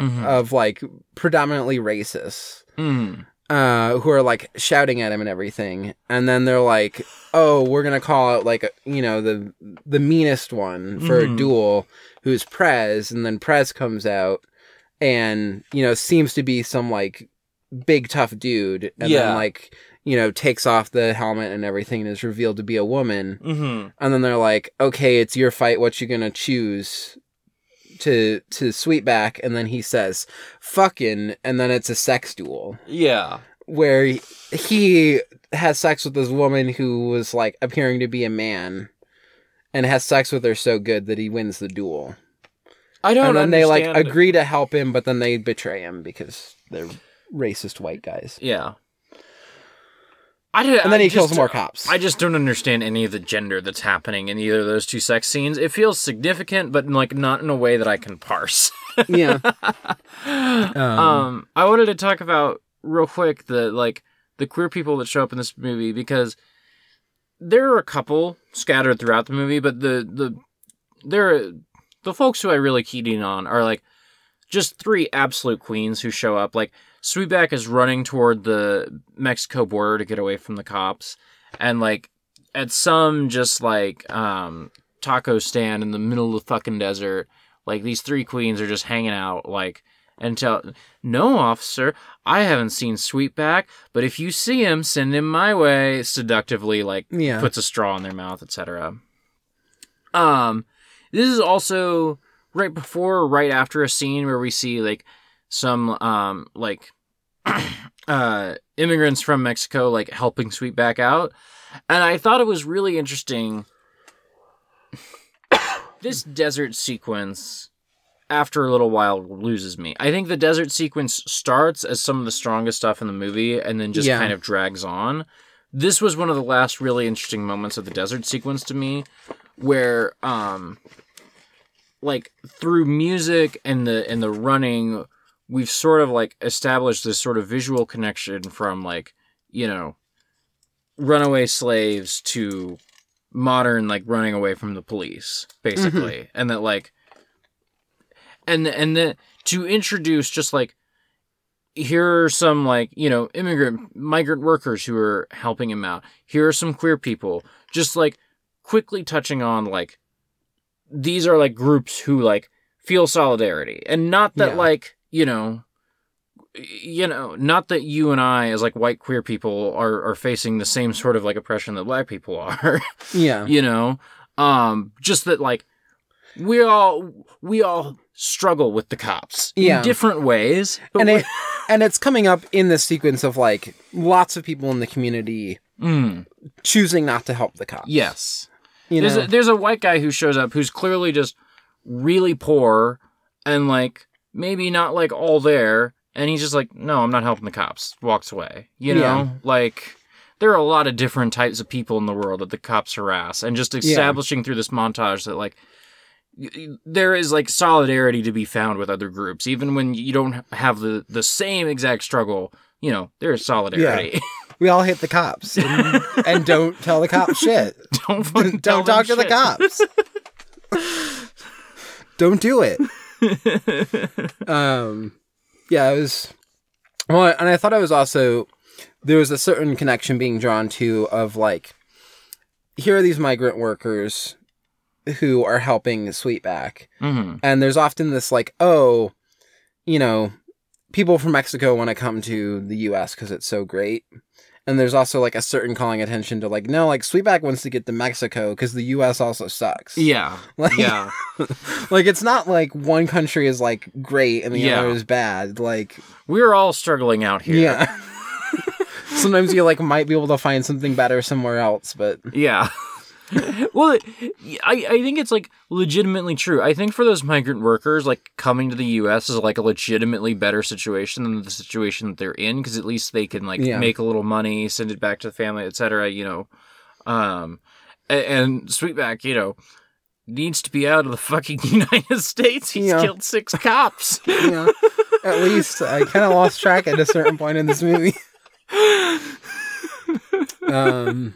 Mhm. of like predominantly racists. Mm. Uh, who are like shouting at him and everything, and then they're like, "Oh, we're gonna call out like you know the the meanest one for a Mhm. duel, who's Prez," and then Prez comes out, and you know seems to be some like big tough dude, and Yeah. then like you know takes off the helmet and everything and is revealed to be a woman, Mm-hmm. and then they're like, "Okay, it's your fight. What you gonna choose?" To to Sweetback, and then he says, "Fucking," and then it's a sex duel Yeah. where he- he has sex with this woman who was like appearing to be a man and has sex with her so good that he wins the duel. I don't know. and then they like understand- agree to help him, but then they betray him because they're racist white guys. Yeah. I did, And then I he kills just- more cops. I just don't understand any of the gender that's happening in either of those two sex scenes. It feels significant, but like not in a way that I can parse. yeah. Um, um, I wanted to talk about real quick the like the queer people that show up in this movie because there are a couple scattered throughout the movie, but the the there are, the folks who I really keyed in on are like just three absolute queens who show up. Like Sweetback is running toward the Mexico border to get away from the cops, and like at some just like um taco stand in the middle of the fucking desert, like these three queens are just hanging out like until no officer i haven't seen sweetback but if you see him send him my way seductively like Yeah. puts a straw in their mouth etc um this is also right before or right after a scene where we see like some um like uh immigrants from mexico like helping Sweetback out and i thought it was really interesting this desert sequence after a little while loses me. I think the desert sequence starts as some of the strongest stuff in the movie and then just Yeah. kind of drags on. This was one of the last really interesting moments of the desert sequence to me where um like through music and the and the running we've sort of like established this sort of visual connection from like, you know, runaway slaves to modern like running away from the police mm-hmm. basically. And that like and and then to introduce just like here are some like you know immigrant migrant workers who are helping him out. Here are some queer people. Just like quickly touching on like these are like groups who like feel solidarity. And not that Yeah. like you know you know not that you and i as like white queer people are are facing the same sort of like oppression that black people are yeah. you know um just that like we all we all struggle with the cops Yeah. in different ways. And it and it's coming up in this sequence of like lots of people in the community Mm, choosing not to help the cops. yes. you There's know. a, there's a white guy who shows up who's clearly just really poor and like maybe not like all there. And he's just like no I'm not helping the cops. Walks away. You know? Yeah. like there are a lot of different types of people in the world that the cops harass. And just establishing through this montage that like there is like solidarity to be found with other groups. Even when you don't have the the same exact struggle you know there is solidarity. We all hate the cops and, and don't tell the cops shit. don't don't talk to the cops. don't do it. Um, yeah, it was. Well, and I thought it was also there was a certain connection being drawn to of like here are these migrant workers who are helping Sweetback, Mhm. and there's often this like oh, you know, people from Mexico want to come to the U.S. because it's so great. And there's also like a certain calling attention to like no like Sweetback wants to get to Mexico because the U.S. also sucks. yeah Like- yeah like it's not like one country is like great and the Yeah. other is bad. Like we're all struggling out here yeah. Sometimes you like might be able to find something better somewhere else, but Yeah. well, I, I think it's like legitimately true. I think for those migrant workers, like coming to the U.S. is like a legitimately better situation than the situation that they're in because at least they can like Yeah. make a little money, send it back to the family, etc. You know, um, and, and Sweetback, you know, needs to be out of the fucking United States. He's Yeah. killed six cops. you know, at least I kind of lost track at a certain point in this movie. um,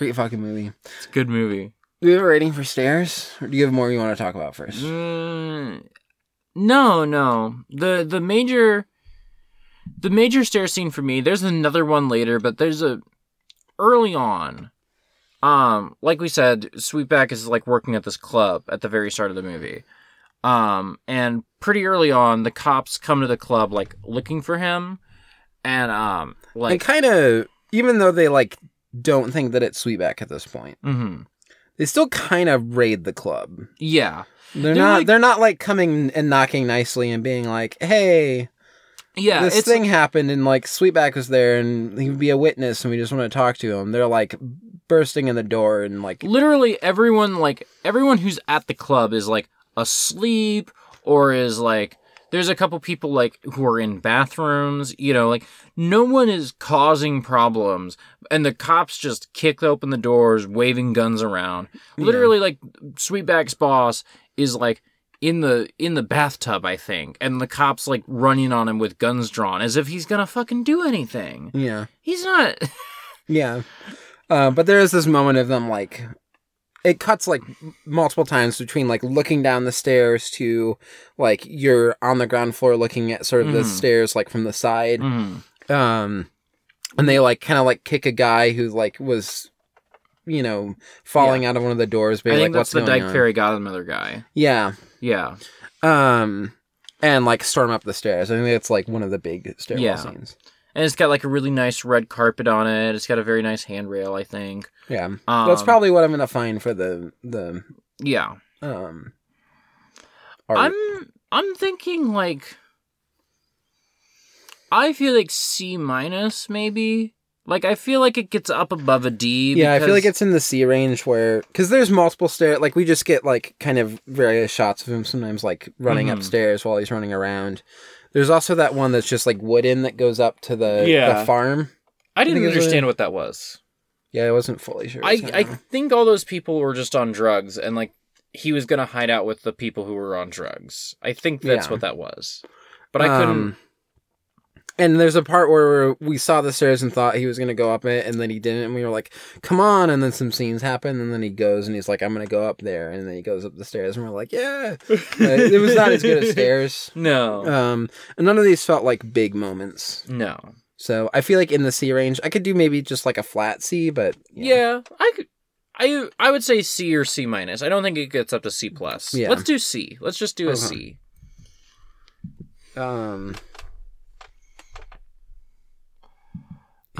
great fucking movie. it's a good movie. Do you have a rating for Stairs, or do you have more you want to talk about first? Mm, no, no. The the major the major stair scene for me, there's another one later, but there's a early on. Um, like we said, Sweetback is like working at this club at the very start of the movie. Um, and pretty early on, the cops come to the club like looking for him, and um, like, kind of, even though they like don't think that it's Sweetback at this point, mhm. they still kind of raid the club. yeah, They're, They're not. like- they're not like coming and knocking nicely and being like, "Hey, yeah, this thing happened," and like Sweetback was there and he would be a witness, and we just want to talk to him. They're like bursting in the door and like, literally everyone like everyone who's at the club is like asleep or is like there's a couple people like who are in bathrooms you know like no one is causing problems and the cops just kick open the doors waving guns around literally like sweetback's boss is like in the in the bathtub i think and the cops like running on him with guns drawn as if he's gonna fucking do anything yeah, he's not yeah. Uh, but there is this moment of them like. It cuts like m- multiple times between like looking down the stairs to like you're on the ground floor looking at sort of the Mhm. stairs like from the side. Mhm. um and they like kind of like kick a guy who like was you know falling out of one of the doors i think like what's that's the dyke on? fairy godmother guy yeah yeah um and like storm up the stairs i think that's like one of the big stairwell Yeah. scenes and it's got like a really nice red carpet on it. It's got a very nice handrail, I think. yeah Um, that's probably what i'm gonna find for the the yeah. um art. I'm I'm thinking like I feel like C minus maybe. Like I feel like it gets up above a D. yeah i feel like it's in the c range where because there's multiple stair like we just get like kind of various shots of him sometimes like running Mhm. upstairs while he's running around there's also that one that's just like wooden that goes up to the, Yeah. the farm I didn't it's understand what that was. Yeah, I wasn't fully sure. I I think all those people were just on drugs and like he was gonna hide out with the people who were on drugs. I think that's Yeah. what that was. But I couldn't. Um, and there's a part where we saw the stairs and thought he was gonna go up it, and then he didn't, and we were like, "Come on!" And then some scenes happen, and then he goes and he's like, "I'm gonna go up there," and then he goes up the stairs, and we're like, "Yeah." Uh, it was not as good as stairs. No. Um, and none of these felt like big moments. no. So I feel like in the C range, I could do maybe just like a flat C, but Yeah, I could. I I would say C or C minus. I don't think it gets up to C plus. Yeah. Let's do C. Let's just do a Okay. C. Um,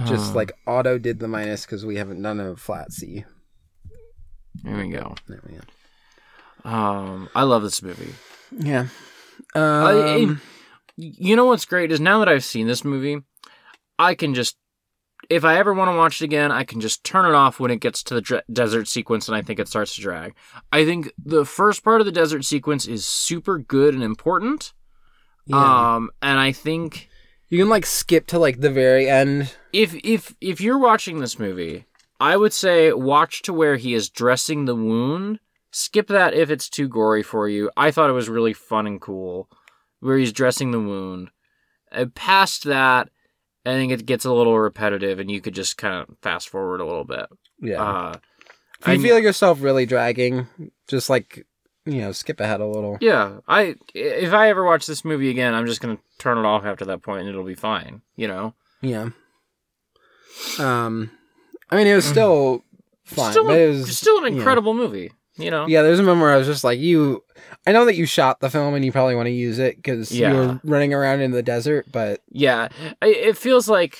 just Uh, like auto did the minus because we haven't done a flat C. there we go. There we go. Um, I love this movie. Yeah. I- Um, you know what's great is now that I've seen this movie, I can just, if I ever want to watch it again, I can just turn it off when it gets to the desert sequence and I think it starts to drag. I think the first part of the desert sequence is super good and important. yeah. Um, and I think you can like skip to like the very end. if if if you're watching this movie, I would say watch to where he is dressing the wound. Skip that if it's too gory for you. I thought it was really fun and cool where he's dressing the wound. And past that, I think it gets a little repetitive, and you could just kind of fast forward a little bit. Yeah. Uh, if you I- feel yourself really dragging, just like you know, skip ahead a little. yeah, I if I ever watch this movie again, I'm just gonna turn it off after that point, and it'll be fine. You know, Yeah. Um, I mean, it was still fine, still, a- it was still an yeah. incredible movie. You know, Yeah, there's a moment where I was just like, you. I know that you shot the film and you probably want to use it because Yeah. you're running around in the desert, but Yeah, I- it feels like,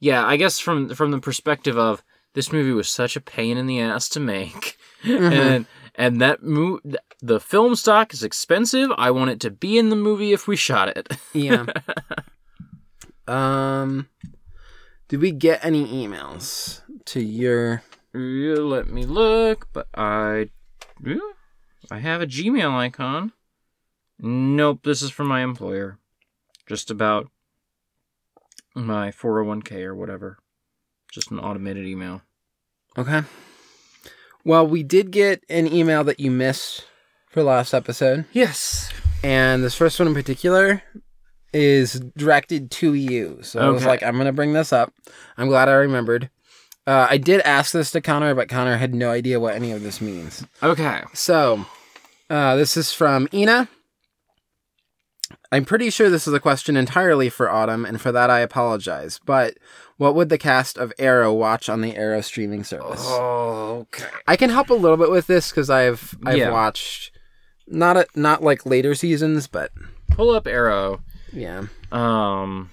yeah, I guess from from the perspective of this movie was such a pain in the ass to make, and and that mo- the film stock is expensive. I want it to be in the movie if we shot it. yeah. um, did we get any emails to your? Yeah, Let me look, but I, yeah, I have a Gmail icon. Nope, this is from my employer, just about my 401k or whatever. Just an automated email. Okay. Well, we did get an email that you missed for last episode, Yes. and this first one in particular is directed to you. So I was like, I'm gonna bring this up. I'm glad I remembered. Uh, I did ask this to Connor, but Connor had no idea what any of this means. Okay. So, uh, this is from Ina. I'm pretty sure this is a question entirely for Autumn, and for that I apologize. But what would the cast of Arrow watch on the Arrow streaming service? Oh, okay. I can help a little bit with this because I've I've Yeah. watched not a, not like later seasons, but Pull up Arrow. yeah, Um,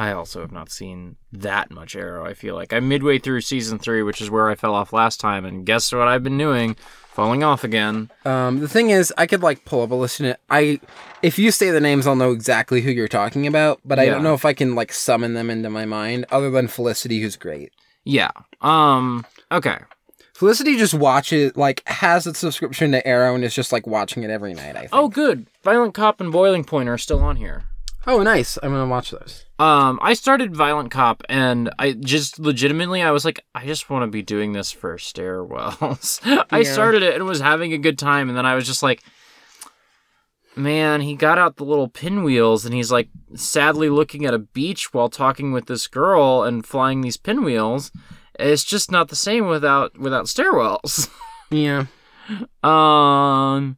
I also have not seen that much Arrow. I feel like I'm midway through season three, which is where I fell off last time, and guess what I've been doing? Falling off again. Um, the thing is, I could like pull up a list. And I, if you say the names, I'll know exactly who you're talking about. But I Yeah. don't know if I can like summon them into my mind. Other than Felicity, who's great. Yeah. Um. Okay. Felicity just watches, like, has a subscription to Arrow and is just like watching it every night. I think. Oh, good. Violent Cop and Boiling Point are still on here. Oh, nice. I'm gonna watch those. Um, I started Violent Cop, and I just legitimately, I was like, I just want to be doing this for stairwells. I started it and was having a good time, and then I was just like, man, he got out the little pinwheels, and he's like sadly looking at a beach while talking with this girl and flying these pinwheels. It's just not the same without without stairwells. Yeah. Um.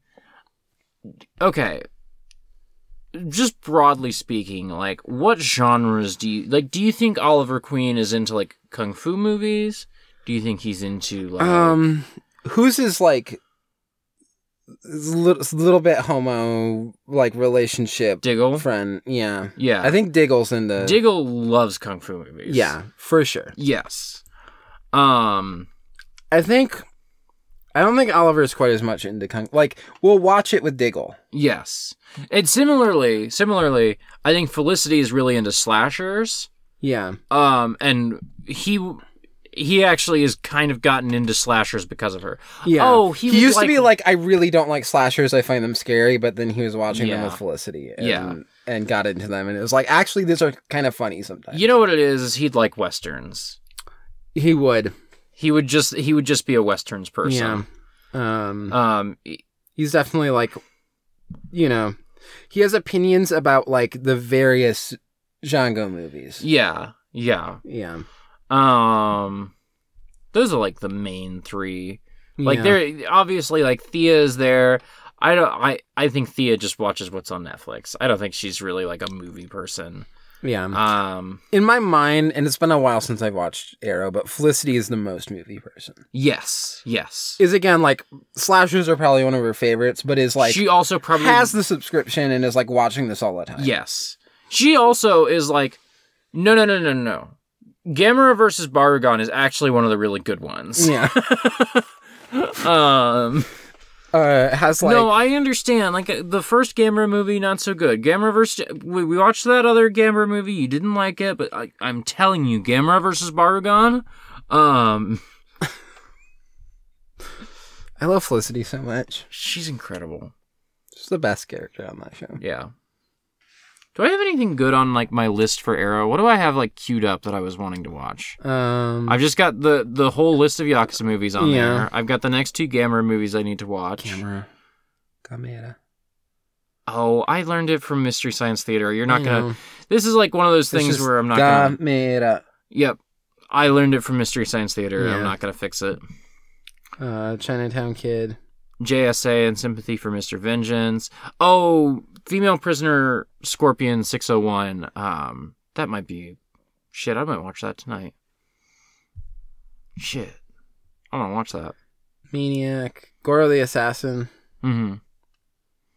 Okay. Just broadly speaking, like, what genres do you like? Do you think Oliver Queen is into like kung fu movies? Do you think he's into like? Um, whose is like little, little bit homo like relationship Diggle. friend? Yeah. Yeah, I think Diggle's into. Diggle loves kung fu movies. Yeah, for sure. Yes. Um. I think. I don't think Oliver's quite as much into kung. Like, we'll watch it with Diggle. Yes. And similarly, similarly, I think Felicity is really into slashers. Yeah. Um, and he he actually has kind of gotten into slashers because of her. Yeah. Oh, he, He, was used like, to be like, I really don't like slashers. I find them scary. But then he was watching them with Felicity. And, Yeah. And got into them, and it was like, actually, these are kind of funny sometimes. You know what it is? Is he'd like westerns. he would. He would just he would just be a westerns person. Yeah. Um. Um. he's definitely like you know he has opinions about like the various Django movies Yeah. Yeah. yeah Um. Those are like the main three. Like Yeah. they're obviously like Thea is there. I don't. I I think Thea just watches what's on Netflix. I don't think she's really like a movie person. Yeah Um. in my mind and it's been a while since i've watched arrow but felicity is the most movie person Yes. Yes. is again like slashers are probably one of her favorites but is like she also probably has the subscription and is like watching this all the time Yes. She also is like, no, no, no, no, no. Gamera versus Barugon is actually one of the really good ones. yeah Um, uh, has like no, I understand. Like uh, the first Gamera movie, not so good. Gamera versus we, we watched that other Gamera movie. You didn't like it, but I, I'm telling you, Gamera versus Barugon. Um, I love Felicity so much. she's incredible. She's the best character on that show. Yeah. Do I have anything good on like my list for Arrow? What do I have like queued up that I was wanting to watch? Um, I've just got the the whole list of Yakuza movies on Yeah. there. I've got the next two Gamera movies I need to watch. camera, camera. Oh, I learned it from Mystery Science Theater. You're not gonna. This is like one of those things where I'm not gonna. camera. Yep. I learned it from Mystery Science Theater. Yeah. I'm not gonna fix it. Uh, Chinatown Kid. JSA and Sympathy for Mr. Vengeance. Oh, Female Prisoner Scorpion 601. Um, that might be shit. I might watch that tonight. Shit, I want to watch that. Maniac. Goro the Assassin. hmm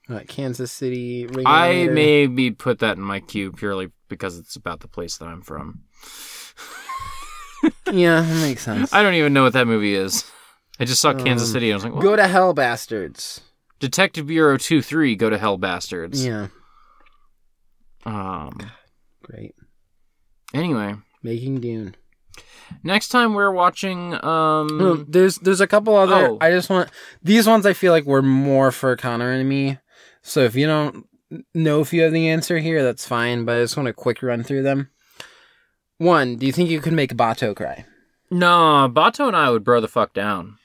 Uh, Kansas City. Ring I maybe put that in my queue purely because it's about the place that I'm from. Yeah, that makes sense. I don't even know what that movie is. I just saw Kansas Um, City. and I was like, what? Go to hell, bastards. Detective Bureau 2 3, go to hell, bastards. Yeah, Um. great. Anyway, Making Dune. next time we're watching. Um. No, there's there's a couple other. Oh. I just want these ones. I feel like were more for Connor and me. So if you don't know if you have the answer here, that's fine. But I just want a quick run through them. One, do you think you could make Batou cry? No, Batou and I would bro the fuck down.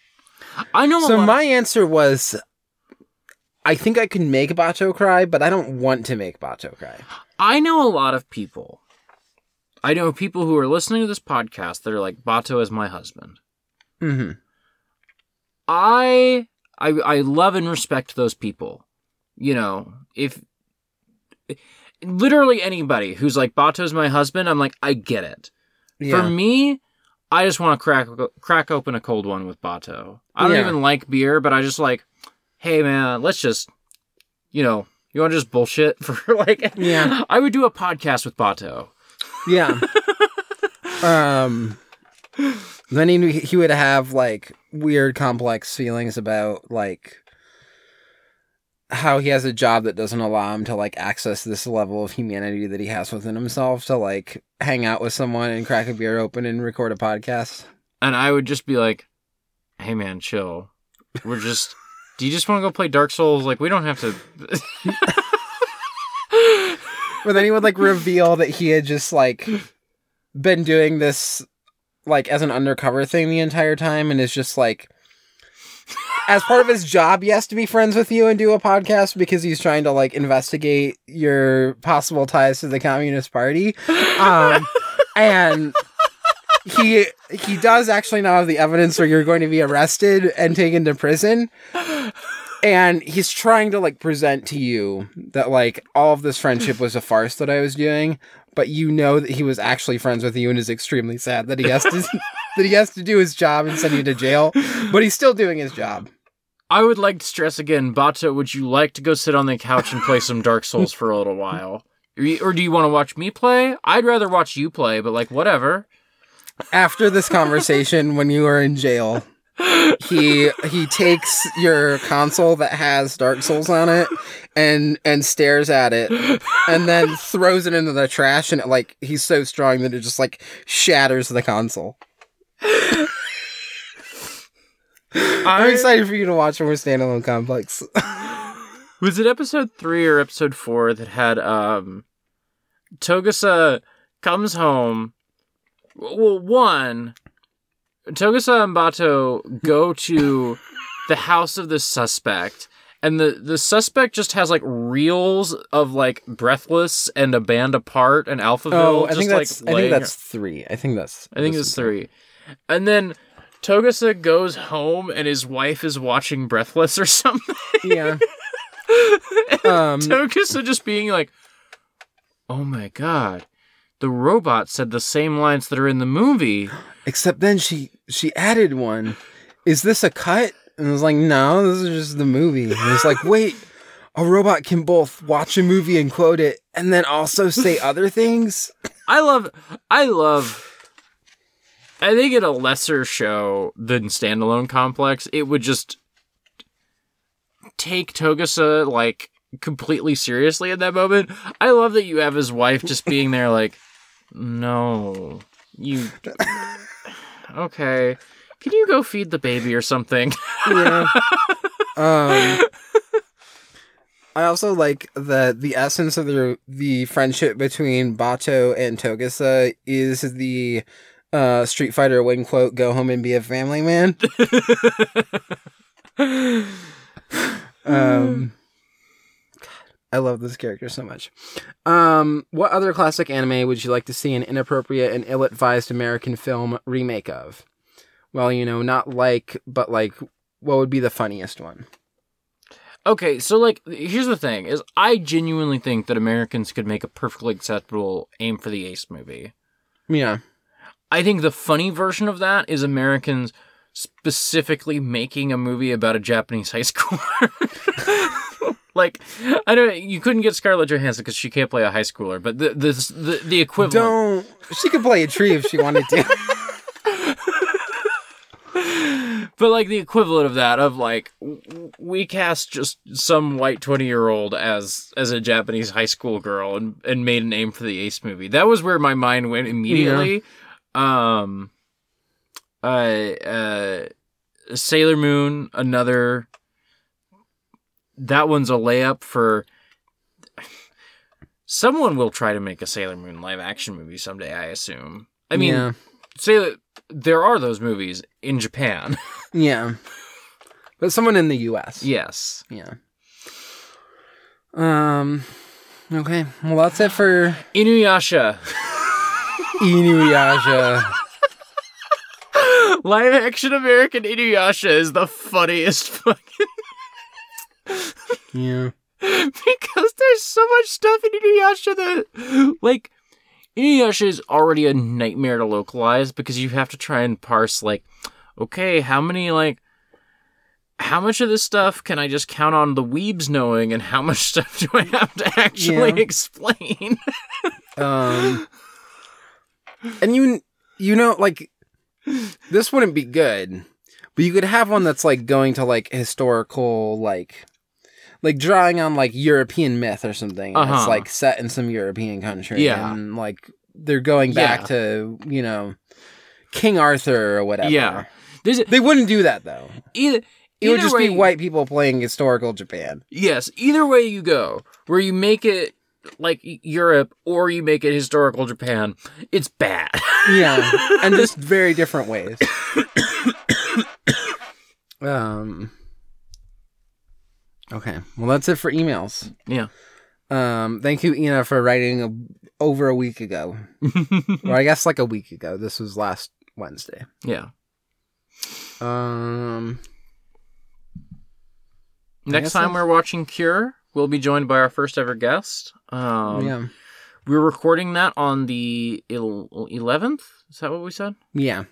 I know. So my answer was, I think I can make Batou cry, but I don't want to make Batou cry. I know a lot of people. I know people who are listening to this podcast that are like Batou is my husband. Mm-hmm. I I I love and respect those people. You know, if literally anybody who's like Batou's my husband, I'm like I get it. Yeah. For me, I just want to crack crack open a cold one with Batou. I don't Yeah. even like beer, but I just like, hey man, let's just, you know, you want to just bullshit for like, Yeah. I would do a podcast with Batou. Yeah. um. Then he he would have like weird, complex feelings about like how he has a job that doesn't allow him to like access this level of humanity that he has within himself to like hang out with someone and crack a beer open and record a podcast. And I would just be like, hey man, chill. We're just, do you just want to go play Dark Souls? Like, we don't have to. But then he would like reveal that he had just like been doing this like as an undercover thing the entire time and is just like as part of his job he has to be friends with you and do a podcast because he's trying to like investigate your possible ties to the communist party um and he he does actually now have the evidence where you're going to be arrested and taken to prison and he's trying to like present to you that like all of this friendship was a farce that I was doing, but you know that he was actually friends with you and is extremely sad that he has to that he has to do his job and send you to jail, but he's still doing his job. I would like to stress again, Batou, would you like to go sit on the couch and play some Dark Souls for a little while? Or Or do you want to watch me play? I'd rather watch you play, but like, whatever. After this conversation when you are in jail, he he takes your console that has Dark Souls on it and and stares at it and then throws it into the trash and it like he's so strong that it just like shatters the console. I'm excited for you to watch more standalone complex. Was it episode three or episode four that had um Togusa comes home? Well, one Togusa and Bato go to the house of the suspect, and the the suspect just has like reels of like Breathless and a band apart and Alphaville. Oh, I just, think that's like, I think that's three. I think that's I think it's three. And then Togusa goes home and his wife is watching Breathless or something. Yeah. um Togusa just being like, "Oh my god, the robot said the same lines that are in the movie." except then she she added one. Is this a cut? And I was like, no, this is just the movie. And it's like, wait, a robot can both watch a movie and quote it and then also say other things? I love, I love. I think in a lesser show than standalone complex, it would just. take Togusa like completely seriously in that moment. I love that you have his wife just being there like, no, you. Okay, can you go feed the baby or something? yeah. Um, I also like that the essence of the the friendship between Batou and Togusa is the uh, Street Fighter win quote: "Go home and be a family man." um, I love this character so much. Um, what other classic anime would you like to see an inappropriate and ill-advised American film remake of? Well, you know, not like, but like, what would be the funniest one? Okay, so like here's the thing is I genuinely think that Americans could make a perfectly acceptable aim for the ace movie. Yeah. I think the funny version of that is Americans specifically making a movie about a Japanese high schooler. like I don't you couldn't get Scarlett Johansson because she can't play a high schooler, but the the the, the equivalent Don't. She could play a tree if she wanted to. But like the equivalent of that, of like we cast just some white twenty year old as as a Japanese high school girl and and made an Aim for the Ace movie. That was where my mind went immediately. Um, uh, uh, Sailor Moon, another. That one's a layup for. Someone will try to make a Sailor Moon live action movie someday. I assume. I mean, yeah. Sailor. There are those movies in Japan. Yeah. But someone in the US. yes. Yeah. Um okay. Well that's it for Inuyasha. Inuyasha. Live action American Inuyasha is the funniest fucking yeah. because there's so much stuff in Inuyasha that like Inuyasha is already a nightmare to localize because you have to try and parse like okay, how many like how much of this stuff can I just count on the weebs knowing and how much stuff do I have to actually Yeah. explain? Um And you you know like this wouldn't be good. But you could have one that's like going to like historical like like drawing on like European myth or something. It's Uh-huh. like set in some European country. Yeah. And like they're going back Yeah. to, you know, King Arthur or whatever. Yeah. There's They wouldn't do that though. either It would just way- be white people playing historical Japan. Yes, either way you go, where you make it like Europe or you make it historical Japan, it's bad. Yeah, and just very different ways. um. Okay, well that's it for emails. yeah. Um, thank you, Ina, for writing a, over a week ago, or I guess like a week ago. This was last Wednesday. yeah. Um, Next time that's- we're watching Cure, we'll be joined by our first ever guest. Um, yeah, We're recording that on the el- 11th. Is that what we said? yeah,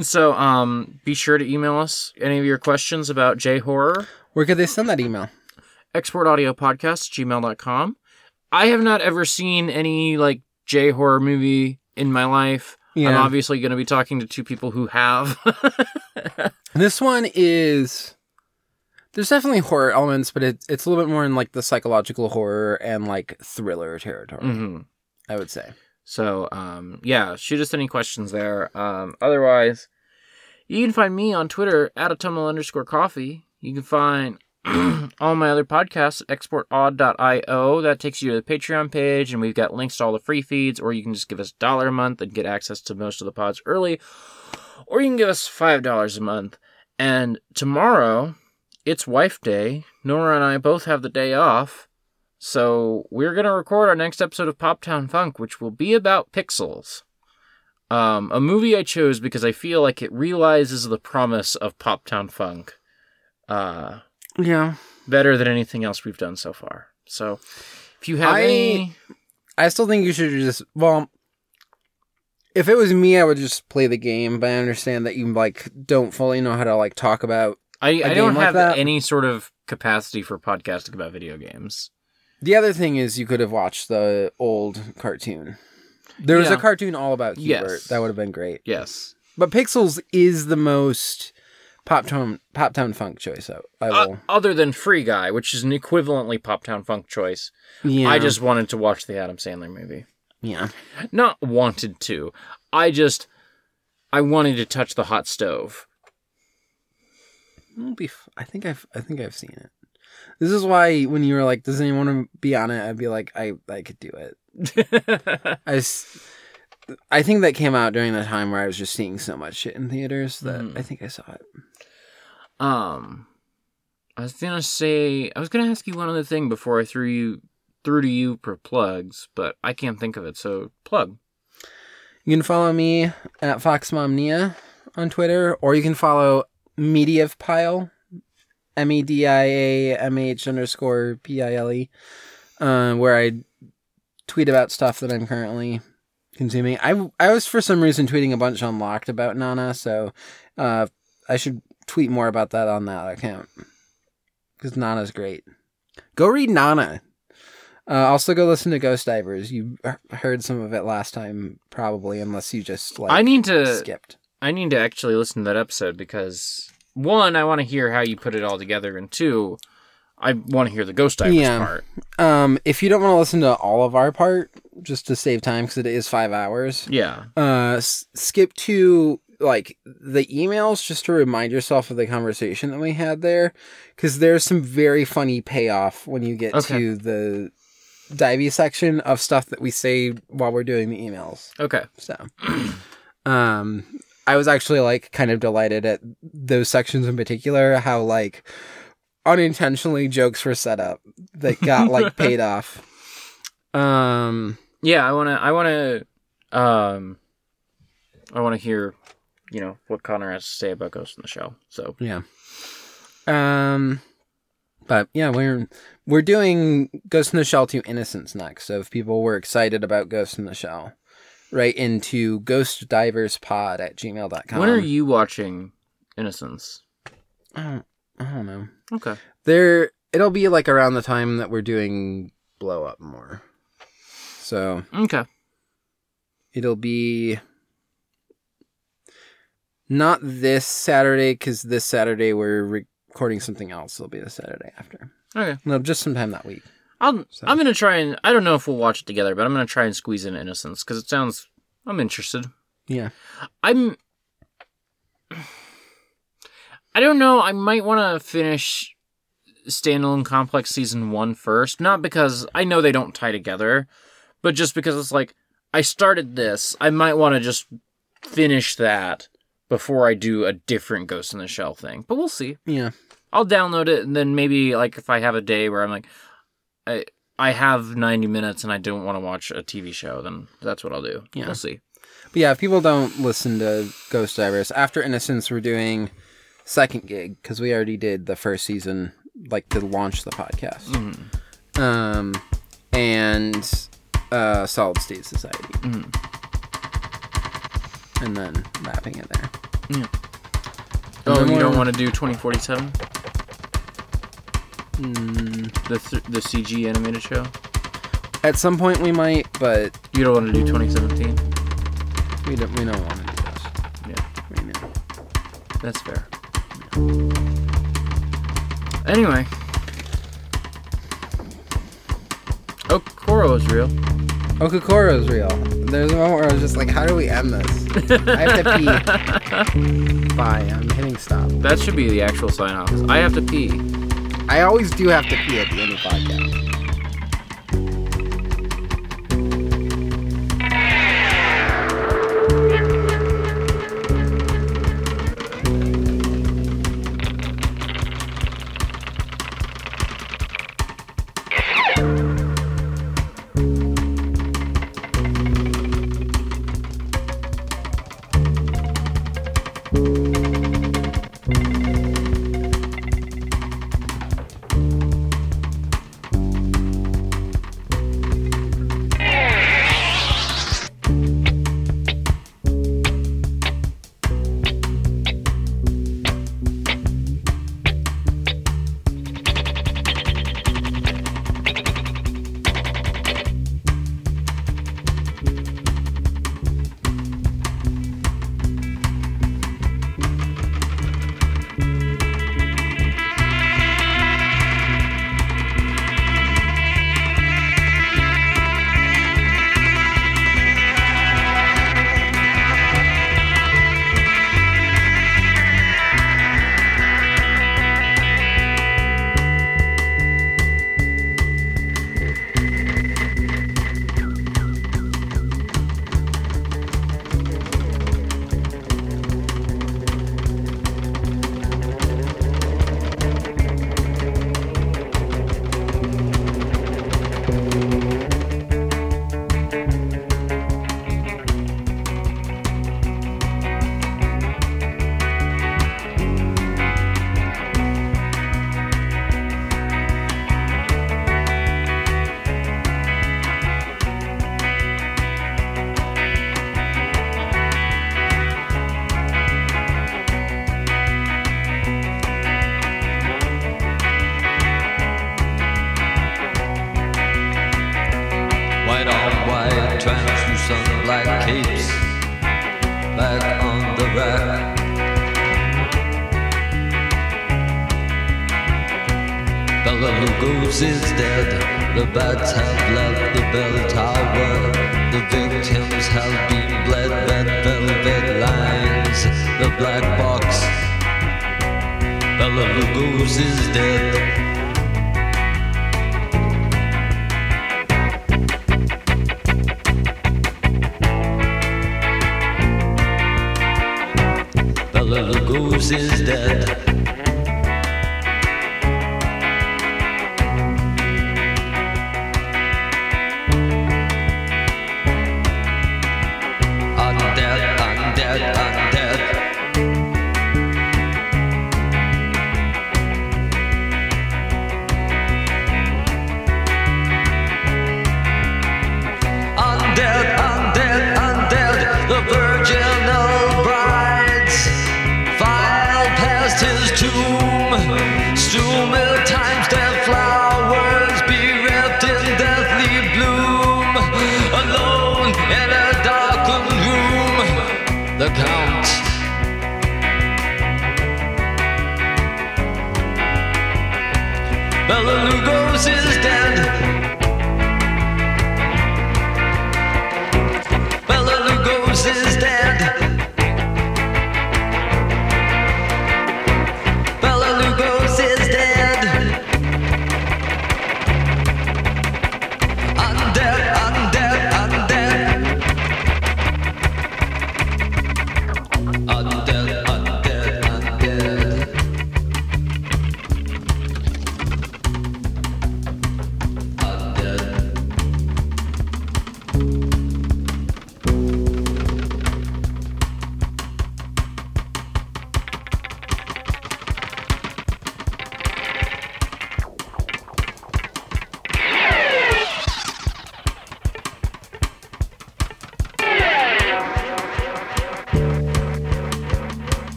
So, um, be sure to email us any of your questions about J horror. Where could they send that email? exportaudiopodcast gmail.com i have not ever seen any like j horror movie in my life i'm obviously going to be talking to two people who have This one is. There's definitely horror elements, but it, it's a little bit more in like the psychological horror and like thriller territory. Mhm. I would say. so um yeah shoot us any questions there um otherwise you can find me on twitter at autumnal underscore coffee you can find all my other podcasts at exportaud.io that takes you to the patreon page and we've got links to all the free feeds or you can just give us a dollar a month and get access to most of the pods early or you can give us five dollars a month. And tomorrow it's wife day. Nora and i both have the day off so we're gonna record our next episode of poptown funk which will be about pixels. Um, a movie i chose because i feel like it realizes the promise of poptown funk uh, Yeah. better than anything else we've done so far. So, if you have I- any, I still think you should just well if it was me I would just play the game, but I understand that you like don't fully know how to like talk about I, don't like have that? any sort of capacity for podcasting about video games. The other thing is you could have watched the old cartoon. There was Yeah. a cartoon all about Q*bert. Yes. That would have been great. Yes. But Pixels is the most Pop Town Pop Town Funk choice. I, I Uh, will. other than Free Guy, which is an equivalently Pop Town Funk choice. yeah, I just wanted to watch the Adam Sandler movie. yeah. Not wanted to. I just I wanted to touch the hot stove. It'll be. F- I think I've. I think I've seen it. This is why when you were like, "Does anyone want to be on it?" I'd be like, "I. I could do it." I, I think that came out during the time where I was just seeing so much shit in theaters that Mhm. I think I saw it. Um, I was gonna say I was gonna ask you one other thing before I threw you through to you for plugs, but I can't think of it. So plug. You can follow me at FoxMomNia on Twitter, or you can follow Mediapile, M E D I A M H underscore P I L E, uh, where I tweet about stuff that I'm currently consuming. I I was for some reason tweeting a bunch unlocked about Nana, so uh, I should tweet more about that on that account because Nana's great. Go read Nana. Uh, also, go listen to Ghost Divers. You heard some of it last time, probably, unless you just like I need to skipped. I need to actually listen to that episode because one, I want to hear how you put it all together, and two, I want to hear the Ghost Divers Yeah. part. Um, if you don't want to listen to all of our part, just to save time, because it is five hours, Yeah. uh, s- skip to like the emails just to remind yourself of the conversation that we had there, because there's some very funny payoff when you get Okay. to the divey section of stuff that we say while we're doing the emails. Okay. So, um, I was actually like kind of delighted at those sections in particular, how like unintentionally jokes were set up that got like paid off. Um, Yeah, I wanna I wanna um I wanna hear, you know, what Connor has to say about Ghost in the Shell. So yeah. Um, but yeah, we're we're doing Ghost in the Shell to Innocence next. So if people were excited about Ghost in the Shell, write into Ghost Divers ghostdiverspod at gmail.com. when are you watching Innocence? I don't, I don't know. Okay. There, it'll be like around the time that we're doing blow up more. So Okay. it'll be not this Saturday because this Saturday we're recording something else. It'll be the Saturday after. Okay. No, just sometime that week. I'll, So- I'm gonna try and I don't know if we'll watch it together, but I'm gonna try and squeeze in Innocence because it sounds I'm interested. Yeah. I'm. I don't know. I might want to finish Standalone Complex season one first, not because I know they don't tie together, but just because it's like I started this. I might want to just finish that before I do a different Ghost in the Shell thing. But we'll see. Yeah. I'll download it and then maybe like if I have a day where I'm like, I I have 90 minutes and I don't want to watch a TV show, then that's what I'll do. Yeah. We'll see. But yeah, if people don't listen to Ghost Divers after Innocence, we're doing second gig because we already did the first season, like to launch the podcast. Mhm. Um, and uh, Solid State Society, Mhm. and then wrapping it there. Yeah. And Oh, then you don't want to do 2047? Mm, The th- the CG animated show? at some point we might, but You don't want to do 2017? we don't. We don't want to do this. Yeah. Right now. That's fair. Anyway. Oh, Koro is real. Okakoro's real. There's a moment where I was just like, how do we end this? I have to pee. Bye. I'm hitting stop. That should be the actual sign off. I have to pee. I always do have to pee at the end of podcast.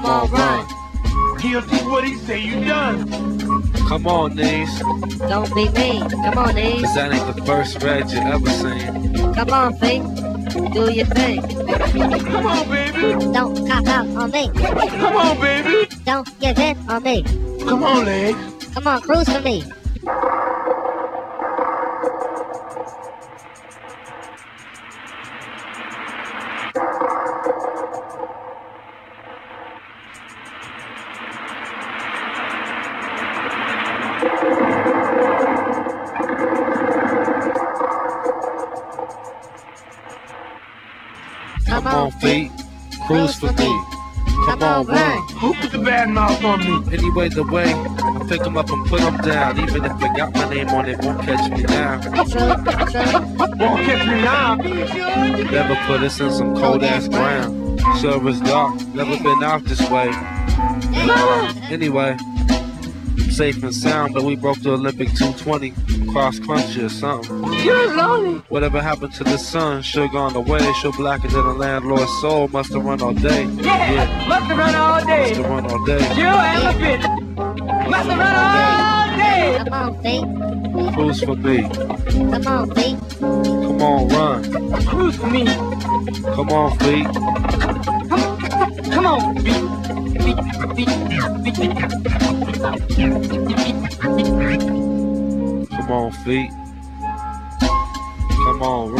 Come on, run. He'll do what he say you done. Come on, knees. Don't be mean. Come on, knees. Cause that ain't the first red you ever seen. Come on, feet. Do your thing. Come on, baby. Don't cop out on me. Come on, baby. Don't give in on me. Come on, legs. Come on, cruise for me. Anyway, the way I pick 'em up and put 'em down. Even if they got my name on it, won't catch me now. Won't catch me now. Never put us in some cold ass ground. Sure it's dark, never been out this way. Anyway, safe and sound, but we broke the Olympic 220 cross country or something. You're lonely. Whatever happened to the sun? Sure gone away. Sure blacker than a landlord's soul. Must have run all day. Yeah, must have run all Must day. have run all day. You and a bitch. Must have run all day. Come on, feet. Cruise for me. Come on, feet. Come on, run. Cruise for me. Come on, feet. Come on, beat, beat, beat, beat, Come on, feet. On,